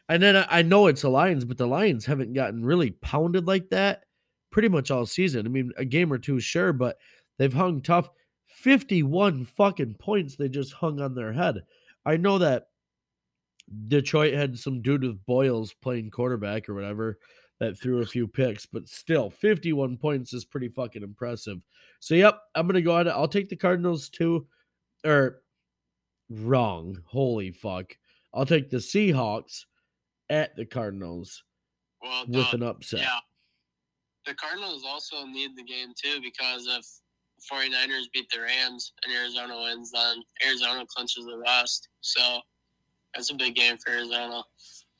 And then I, I know it's the Lions, but the Lions haven't gotten really pounded like that pretty much all season. I mean, a game or two, sure, but they've hung tough. 51 fucking points they just hung on their head. I know that Detroit had some dude with boils playing quarterback or whatever that threw a few picks, but still, 51 points is pretty fucking impressive. So, yep, I'm going to go ahead. I'll take the Cardinals too. Or, wrong. Holy fuck. I'll take the Seahawks at the Cardinals Well, with an upset. yeah. The Cardinals also need the game too because if 49ers beat the Rams and Arizona wins, then Arizona clinches the West. So that's a big game for Arizona.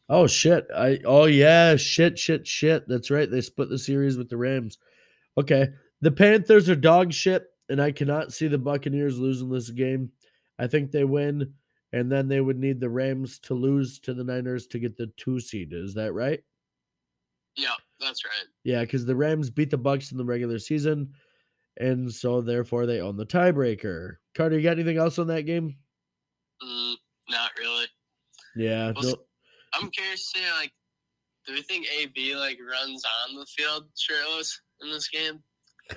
Oh shit! I oh yeah, shit, shit, shit. That's right. They split the series with the Rams. Okay, the Panthers are dog shit, and I cannot see the Buccaneers losing this game. I think they win, and then they would need the Rams to lose to the Niners to get the two seed. Is that right? Yeah, that's right. Yeah, because the Rams beat the Bucs in the regular season, and so therefore they own the tiebreaker. Carter, you got anything else on that game? Mm, not really. Yeah, Well, no- I'm curious to see, like, do we think AB like runs on the field shirtless in this game?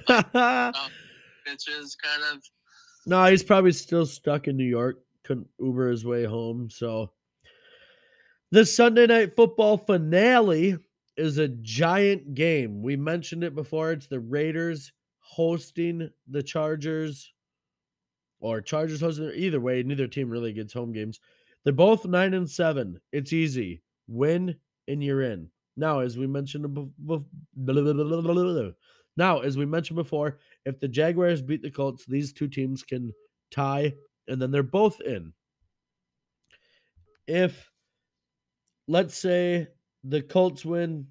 Uh, pitches kind of. No, he's probably still stuck in New York. Couldn't Uber his way home. So the Sunday night football finale is a giant game. We mentioned it before. It's the Raiders hosting the Chargers, or Chargers hosting. Either way, neither team really gets home games. They're both nine and seven. It's easy. Win and you're in. Now, as we mentioned, now as we mentioned before, if the Jaguars beat the Colts, these two teams can tie, and then they're both in. If, let's say, the Colts win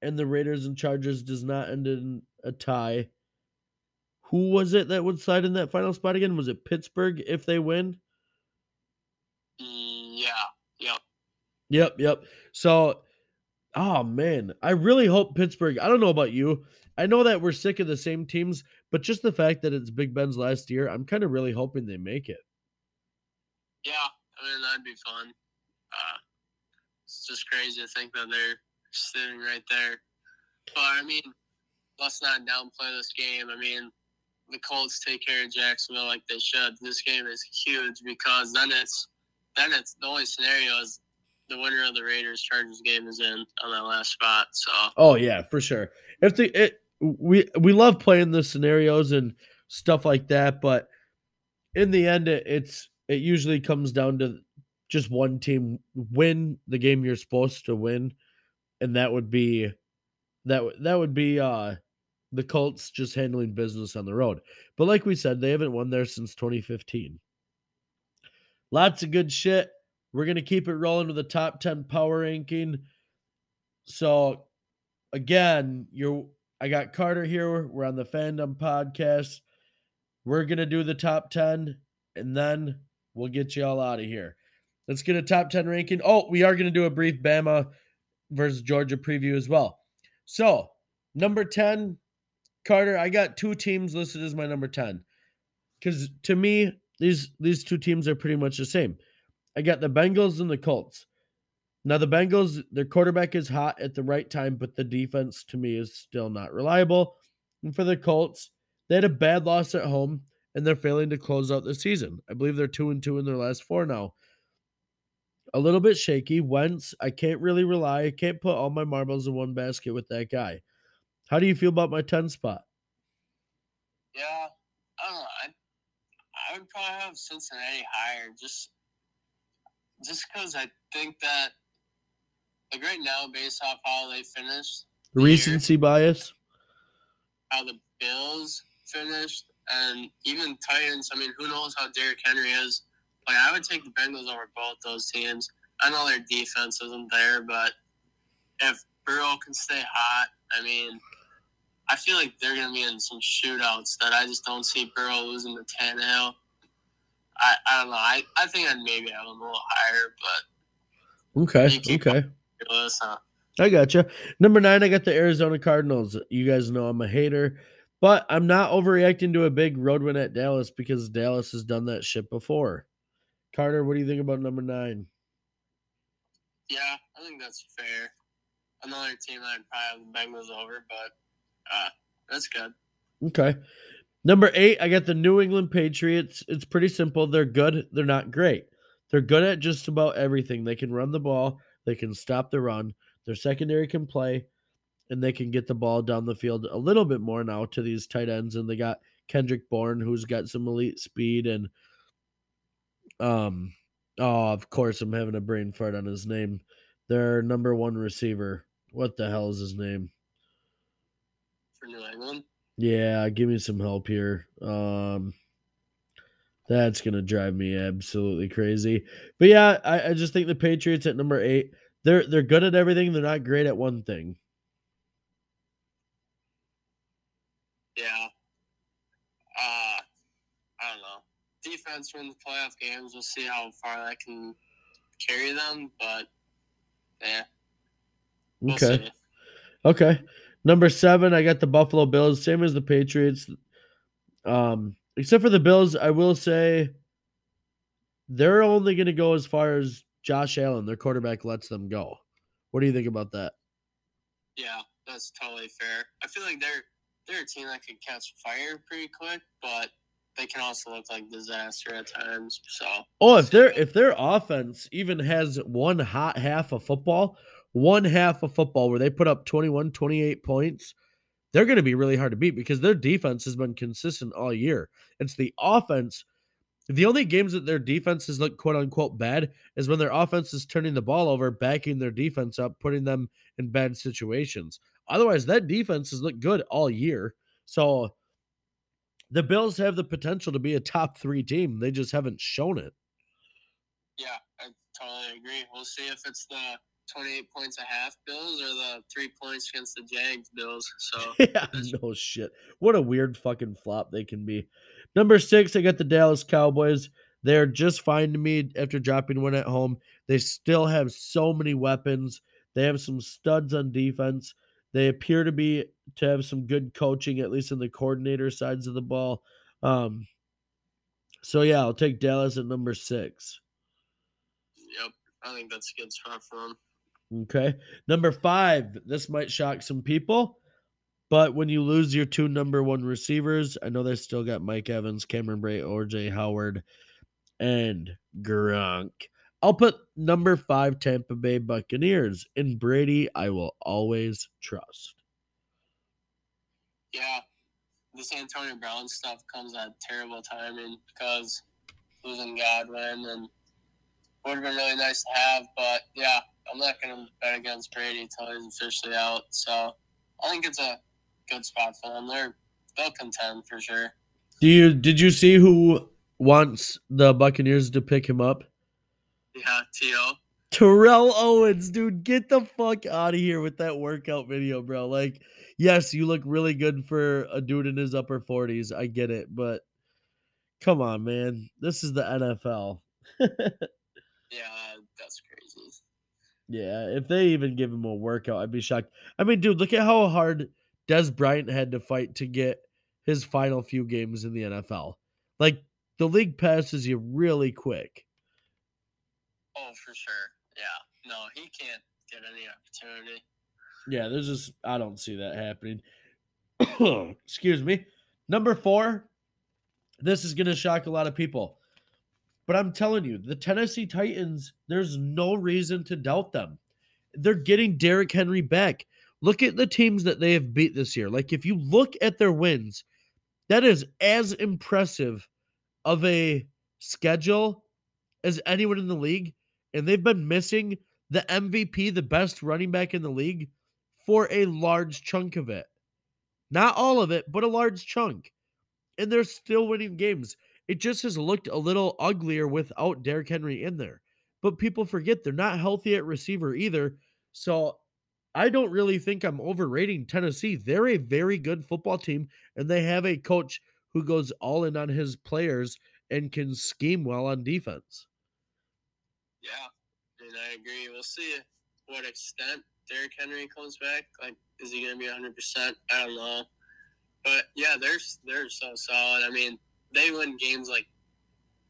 and the Raiders and Chargers does not end in a tie, who was it that would slide in that final spot again? Was it Pittsburgh if they win? Yeah. Yep. Yep, yep. So, oh man, I really hope Pittsburgh. I don't know about you. I know that we're sick of the same teams, but just the fact that it's Big Ben's last year, I'm kind of really hoping they make it. Yeah. I mean, that'd be fun. Uh, it's just crazy to think that they're sitting right there. But I mean, let's not downplay this game. I mean, the Colts take care of Jacksonville like they should. This game is huge because then it's then it's the only scenario is the winner of the Raiders Chargers game is in on that last spot. So Oh yeah, for sure. If the it we we love playing the scenarios and stuff like that, but in the end, it, it's it usually comes down to just one team win the game you're supposed to win, and that would be that that would be uh the Colts just handling business on the road. But like we said, they haven't won there since 2015. Lots of good shit. We're gonna keep it rolling with the top 10 power ranking. So again, you're I got Carter here. We're on the fandumb podcast. We're gonna do the top 10 and then we'll get you all out of here. Let's get a top 10 ranking. Oh, we are gonna do a brief Bama versus Georgia preview as well. So number 10, Carter, I got two teams listed as my number 10. Because to me, these these two teams are pretty much the same. I got the Bengals and the Colts. Now the Bengals, their quarterback is hot at the right time, but the defense to me is still not reliable. And for the Colts, they had a bad loss at home, and they're failing to close out the season. I believe they're two and two in their last four now. A little bit shaky. Wentz, I can't really rely. I can't put all my marbles in one basket with that guy. How do you feel about my 10 spot? Yeah, I don't know. I, I would probably have Cincinnati higher just just because I think that like right now, based off how they finished, the year, Recency bias? how the Bills finished, and even Titans. I mean, who knows how Derrick Henry is? Like, I would take the Bengals over both those teams. I know their defense isn't there, but if Burrow can stay hot, I mean, I feel like they're going to be in some shootouts that I just don't see Burrow losing to Tannehill. I, I don't know. I, I think I'd maybe have them a little higher, but Okay. Okay. I gotcha. Number nine, I got the Arizona Cardinals. You guys know I'm a hater, but I'm not overreacting to a big road win at Dallas because Dallas has done that shit before. Carter, what do you think about number nine? Yeah, I think that's fair. Another team I'd probably have the Bengals over, but uh, that's good. Okay. Number eight, I got the New England Patriots. It's pretty simple. They're good. They're not great. They're good at just about everything. They can run the ball, they can stop the run, their secondary can play, and they can get the ball down the field a little bit more now to these tight ends. And they got Kendrick Bourne, who's got some elite speed and um oh of course I'm having a brain fart on his name. Their number one receiver. What the hell is his name? New England, Yeah, give me some help here. Um that's gonna drive me absolutely crazy. But yeah, I, I just think the Patriots at number eight, they're they're good at everything. They're not great at one thing. yeah. Uh, I don't know. Defense wins playoff games. We'll see how far that can carry them, but yeah, we'll Okay. see. Okay. Number seven, I got the Buffalo Bills, same as the Patriots. Um, except for the Bills, I will say they're only gonna go as far as Josh Allen, their quarterback, lets them go. What do you think about that? Yeah, that's totally fair. I feel like they're they're a team that can catch fire pretty quick, but they can also look like disaster at times. So Oh, if their if their offense even has one hot half of football, one half of football where they put up 21, 28 points, they're going to be really hard to beat because their defense has been consistent all year. It's the offense. The only games that their defenses look quote unquote bad is when their offense is turning the ball over, backing their defense up, putting them in bad situations. Otherwise, that defense has looked good all year. So the Bills have the potential to be a top three team. They just haven't shown it. yeah, I totally agree. We'll see if it's the twenty eight points a half Bills or the three points against the Jags Bills. So yeah, no shit. What a weird fucking flop they can be. Number six, I got the Dallas Cowboys. They're just fine to me after dropping one at home. They still have so many weapons. They have some studs on defense. They appear to be to have some good coaching, at least in the coordinator sides of the ball. Um, so yeah, I'll take Dallas at number six. yep, I think that's a good spot for them. Okay. Number five, this might shock some people, but when you lose your two number one receivers, I know they still got Mike Evans, Cameron Brate, OJ Howard, and Gronk. I'll put number five Tampa Bay Buccaneers. In Brady, I will always trust. Yeah, this Antonio Brown stuff comes at terrible timing because losing Godwin and would have been really nice to have, but yeah, I'm not going to bet against Brady until he's officially out. So I think it's a good spot for them. They're they'll contend for sure. Do you did you see who wants the Buccaneers to pick him up? Yeah, To. Terrell Owens, dude, get the fuck out of here with that workout video, bro. Like, yes, you look really good for a dude in his upper 40s. I get it, but come on, man. This is the NFL. Yeah. Yeah, if they even give him a workout, I'd be shocked. I mean, dude, look at how hard Dez Bryant had to fight to get his final few games in the NFL. Like, the league passes you really quick. Oh, for sure. Yeah, no, he can't get any opportunity. Yeah, there's just I don't see that happening. Excuse me. Number four, this is going to shock a lot of people. But I'm telling you, the Tennessee Titans, there's no reason to doubt them. They're getting Derrick Henry back. Look at the teams that they have beat this year. Like, if you look at their wins, that is as impressive of a schedule as anyone in the league. And they've been missing the MVP, the best running back in the league, for a large chunk of it. Not all of it, but a large chunk. And they're still winning games. It just has looked a little uglier without Derrick Henry in there. But people forget they're not healthy at receiver either. So I don't really think I'm overrating Tennessee. They're a very good football team, and they have a coach who goes all in on his players and can scheme well on defense. Yeah, and I agree. We'll see what extent Derrick Henry comes back. Like, is he going to be 100? percent I don't know. But yeah, they're they're so solid. I mean, they win games like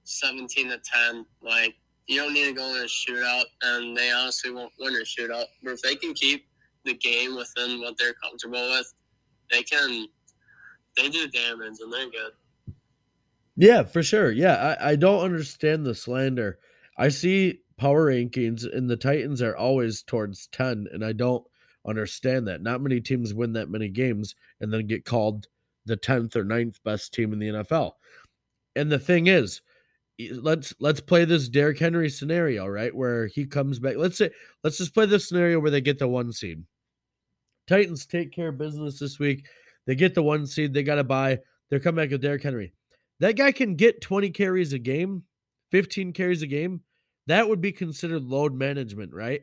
17 to 10. Like, you don't need to go in a shootout, and they honestly won't win a shootout. But if they can keep the game within what they're comfortable with, they can. They do damage, and they're good. Yeah, for sure. Yeah, I, I don't understand the slander. I see power rankings, and the Titans are always towards 10, and I don't understand that. Not many teams win that many games and then get called the 10th or 9th best team in the NFL. And the thing is, let's let's play this Derrick Henry scenario, right? Where he comes back. Let's say let's just play this scenario where they get the one seed. Titans take care of business this week. They get the one seed. They got to bye. They're coming back with Derrick Henry. That guy can get 20 carries a game, 15 carries a game. That would be considered load management, right?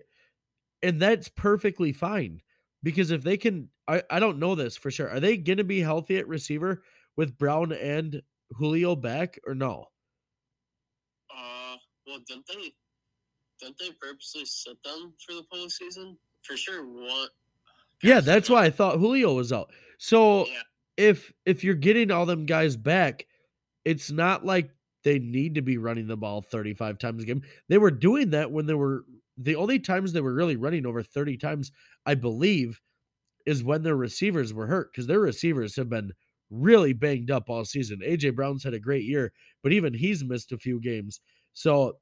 And that's perfectly fine because if they can, I, I don't know this for sure. Are they going to be healthy at receiver with Brown and Julio back or no? Uh, well, didn't they, didn't they purposely sit them for the postseason? For sure, what? Yeah, that's why I thought Julio was out. So yeah. if if you're getting all them guys back, it's not like they need to be running the ball 35 times a game. They were doing that when they were the only times they were really running over 30 times, I believe, is when their receivers were hurt because their receivers have been really banged up all season. AJ Brown's had a great year, but even he's missed a few games. So,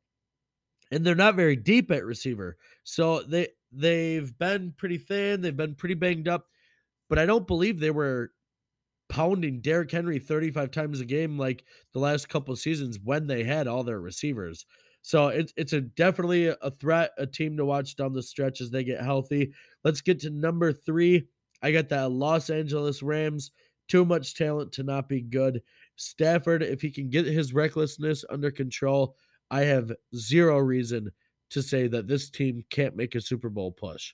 and they're not very deep at receiver. So they they've been pretty thin, they've been pretty banged up, but I don't believe they were pounding Derrick Henry 35 times a game like the last couple seasons when they had all their receivers. So it's it's a definitely a threat, a team to watch down the stretch as they get healthy. Let's get to number three. I got the Los Angeles Rams. Too much talent to not be good. Stafford, if he can get his recklessness under control, I have zero reason to say that this team can't make a Super Bowl push.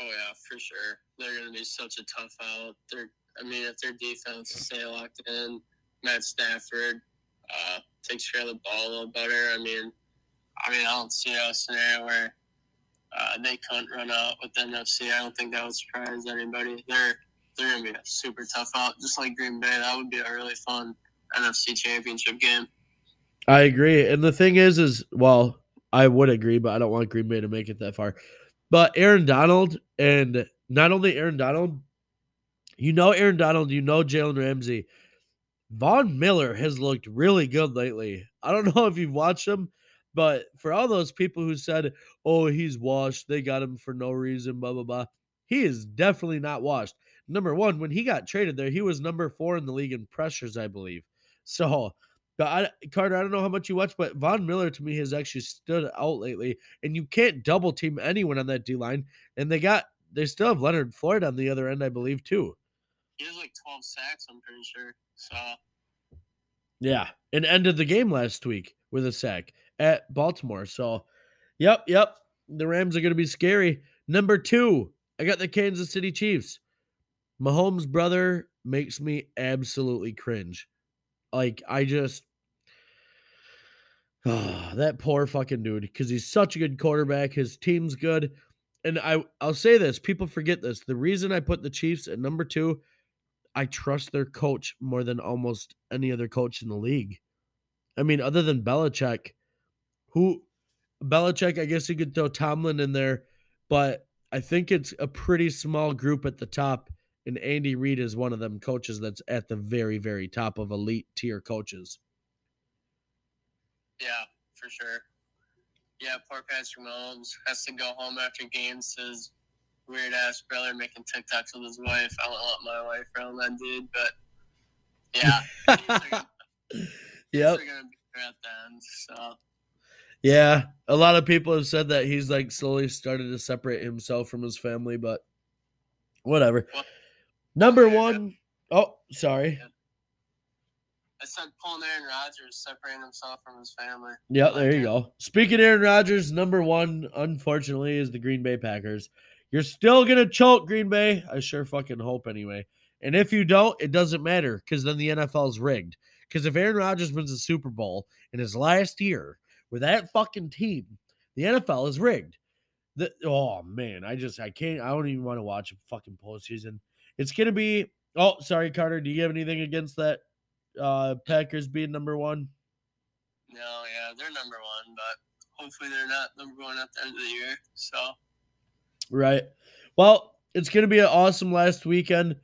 Oh yeah, for sure. They're going to be such a tough out. They're, I mean, if their defense stay locked in, Matt Stafford, uh, takes care of the ball a little better. I mean, I mean, I don't see a scenario where uh, they couldn't run out with NFC. I don't think that would surprise anybody. They're they're gonna be a super tough out, just like Green Bay. That would be a really fun NFC Championship game. I agree, and the thing is, is well, I would agree, but I don't want Green Bay to make it that far. But Aaron Donald, and not only Aaron Donald, you know Aaron Donald, you know Jalen Ramsey Von Miller has looked really good lately. I don't know if you've watched him, but for all those people who said, oh, he's washed, they got him for no reason, blah, blah, blah, he is definitely not washed. Number one, when he got traded there, he was number four in the league in pressures, I believe. So, I, Carter, I don't know how much you watch, but Von Miller to me has actually stood out lately. And you can't double team anyone on that D line. And they got, they still have Leonard Floyd on the other end, I believe, too. He has like 12 sacks, I'm pretty sure. So yeah, and ended the game last week with a sack at Baltimore. So, yep, yep, the Rams are going to be scary. Number two, I got the Kansas City Chiefs. Mahomes' brother makes me absolutely cringe. Like, I just. Oh, that poor fucking dude, because he's such a good quarterback. His team's good. And I, I'll say this people forget this. The reason I put the Chiefs at number two I trust their coach more than almost any other coach in the league. I mean, other than Belichick, who Belichick, I guess you could throw Tomlin in there, but I think it's a pretty small group at the top and Andy Reid is one of them coaches that's at the very, very top of elite tier coaches. Yeah, for sure. Yeah, poor Patrick Mahomes has to go home after games his weird ass brother making TikToks with his wife. I don't want my wife around that dude, but yeah. yep. At the end, so. Yeah, a lot of people have said that he's like slowly started to separate himself from his family, but whatever. Well, Number one, oh, sorry. I said pulling Aaron Rodgers, separating himself from his family. Yeah, there you go. Speaking of Aaron Rodgers, number one, unfortunately, is the Green Bay Packers. You're still gonna choke Green Bay. I sure fucking hope anyway. And if you don't, it doesn't matter because then the NFL's rigged. Because if Aaron Rodgers wins the Super Bowl in his last year with that fucking team, the NFL is rigged. The, oh man, I just I can't. I don't even want to watch a fucking postseason. It's gonna be. Oh, sorry, Carter. Do you have anything against that? Uh, Packers being number one. No, yeah, they're number one, but hopefully they're not number one at the end of the year. So. Right. Well, it's gonna be an awesome last weekend.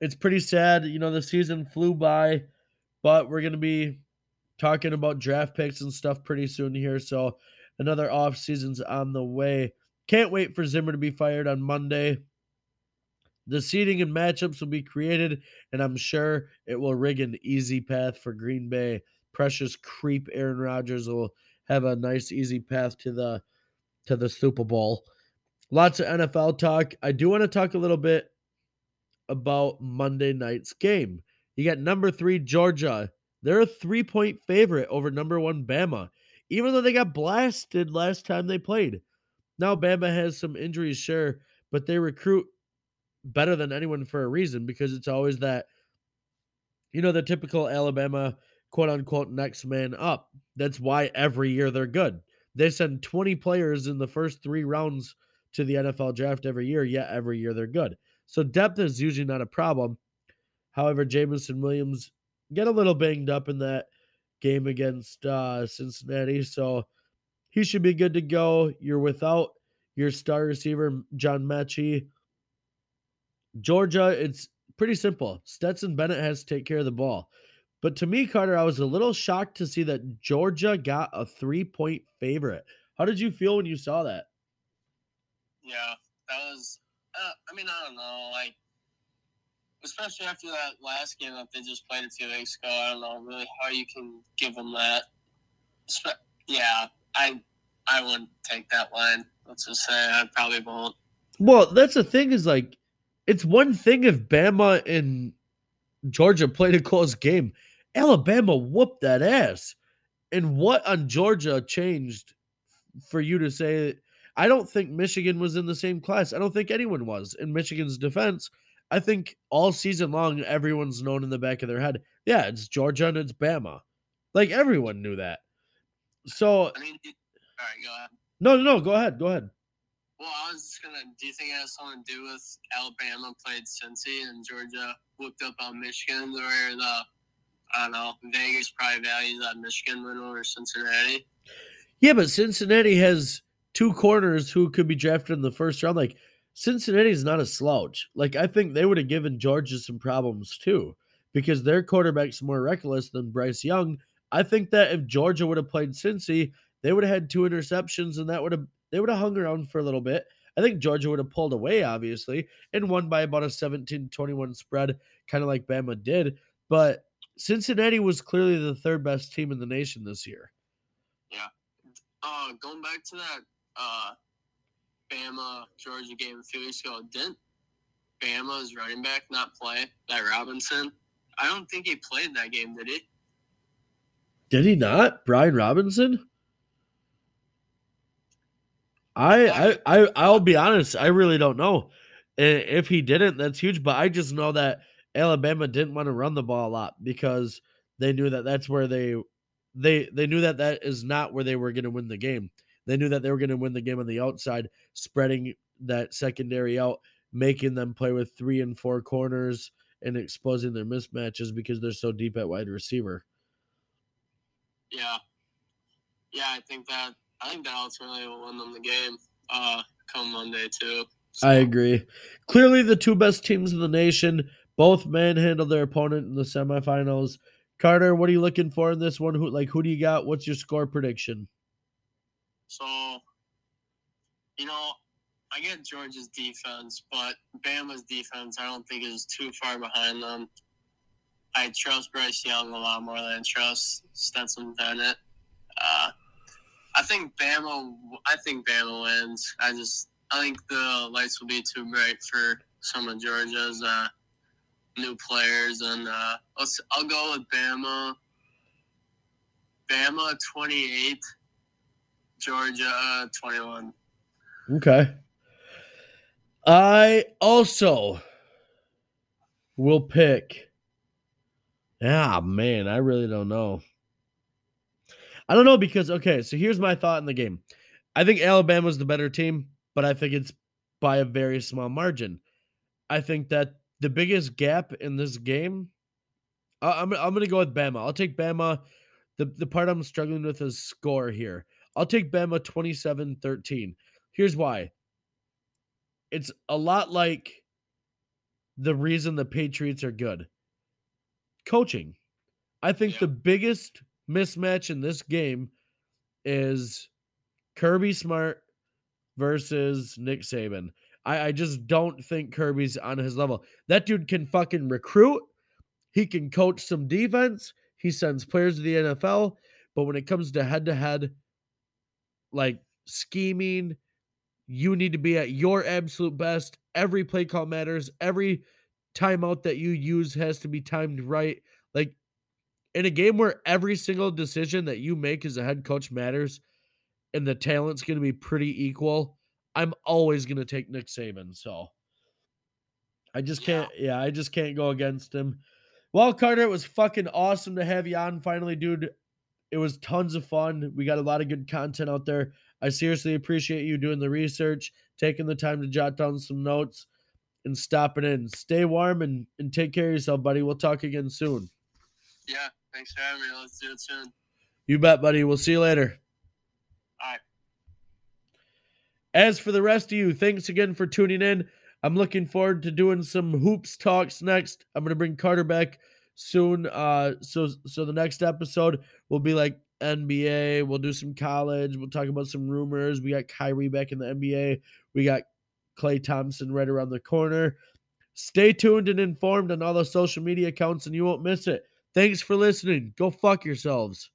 It's pretty sad, you know, the season flew by, but we're gonna be talking about draft picks and stuff pretty soon here. So another off season's on the way. Can't wait for Zimmer to be fired on Monday. The seeding and matchups will be created, and I'm sure it will rig an easy path for Green Bay. Precious creep Aaron Rodgers will have a nice easy path to the to the Super Bowl. Lots of NFL talk. I do want to talk a little bit about Monday night's game. You got number three Georgia. They're a three point favorite over number one Bama, even though they got blasted last time they played. Now Bama has some injuries, sure, but they recruit better than anyone for a reason because it's always that, you know, the typical Alabama quote unquote next man up. That's why every year they're good. They send 20 players in the first three rounds to the NFL draft every year, yet every year they're good. So depth is usually not a problem. However, Jameson Williams get a little banged up in that game against uh, Cincinnati, so he should be good to go. You're without your star receiver John Metchie. Georgia, it's pretty simple. Stetson Bennett has to take care of the ball. But to me, Carter, I was a little shocked to see that Georgia got a three point favorite. How did you feel when you saw that? Yeah, that was. Uh, I mean, I don't know, like, especially after that last game that they just played a few weeks ago. I don't know really how you can give them that. Yeah, I, I wouldn't take that line. Let's just say I probably won't. Well, that's the thing is like, it's one thing if Bama and Georgia played a close game. Alabama whooped that ass. And what on Georgia changed for you to say I don't think Michigan was in the same class. I don't think anyone was in Michigan's defense. I think all season long, everyone's known in the back of their head, yeah, it's Georgia and it's Bama. Like everyone knew that. So, I mean, all right, go ahead. No, no, no, go ahead, go ahead. Well, I was just gonna. Do you think it has something to do with Alabama played Cincy and Georgia whooped up on Michigan, where the I don't know Vegas probably values that Michigan win over Cincinnati? Yeah, but Cincinnati has two corners who could be drafted in the first round. Like Cincinnati's not a slouch. Like I think they would have given Georgia some problems too because their quarterback's more reckless than Bryce Young. I think that if Georgia would have played Cincy, they would have had two interceptions and that would have they would have hung around for a little bit. I think Georgia would have pulled away, obviously, and won by about a 17 21 spread, kind of like Bama did. But Cincinnati was clearly the third best team in the nation this year. Yeah. Uh, going back to that uh, Bama Georgia game a few weeks ago, didn't Bama's running back not play that Robinson? I don't think he played that game, did he? Did he not? Brian Robinson? I, I, I, I'll be honest. I really don't know. If he didn't, that's huge. But I just know that Alabama didn't want to run the ball a lot because they knew that that's where they, they, they knew that that is not where they were going to win the game. They knew that they were going to win the game on the outside, spreading that secondary out, making them play with three and four corners and exposing their mismatches because they're so deep at wide receiver. Yeah. Yeah, I think that I think that ultimately will win them the game uh come Monday too. So, I agree. Clearly, the two best teams in the nation both manhandled their opponent in the semifinals. Carter, what are you looking for in this one? Who like who do you got? What's your score prediction? So, you know, I get Georgia's defense, but Bama's defense, I don't think is too far behind them. I trust Bryce Young a lot more than I trust Stetson Bennett. Uh, I think Bama. I think Bama wins. I just I think the lights will be too bright for some of Georgia's uh, new players, and uh, I'll, I'll go with Bama. Bama twenty eight, Georgia uh, twenty one. Okay. I also will pick. Ah, man, I really don't know. I don't know because okay, so here's my thought in the game. I think Alabama's the better team, but I think it's by a very small margin. I think that the biggest gap in this game, I- I'm I'm gonna go with Bama. I'll take Bama. The the part I'm struggling with is score here. I'll take Bama 27-13. Here's why. It's a lot like the reason the Patriots are good. Coaching. I think Yeah. the biggest mismatch in this game is Kirby Smart versus Nick Saban. I, I just don't think Kirby's on his level. That dude can fucking recruit. He can coach some defense. He sends players to the NFL. But when it comes to head to head, like scheming, you need to be at your absolute best. Every play call matters. Every timeout that you use has to be timed right. Like in a game where every single decision that you make as a head coach matters and the talent's going to be pretty equal, I'm always going to take Nick Saban. So I just can't, yeah, I just can't go against him. Well, Carter, it was fucking awesome to have you on finally, dude. It was tons of fun. We got a lot of good content out there. I seriously appreciate you doing the research, taking the time to jot down some notes, and stopping in. Stay warm and, and take care of yourself, buddy. We'll talk again soon. Yeah, thanks for having me. Let's do it soon. You bet, buddy. We'll see you later. All right. As for the rest of you, thanks again for tuning in. I'm looking forward to doing some hoops talks next. I'm gonna bring Carter back soon. Uh, so so the next episode will be like NBA. We'll do some college. We'll talk about some rumors. We got Kyrie back in the NBA. We got Klay Thompson right around the corner. Stay tuned and informed on all the social media accounts, and you won't miss it. Thanks for listening. Go fuck yourselves.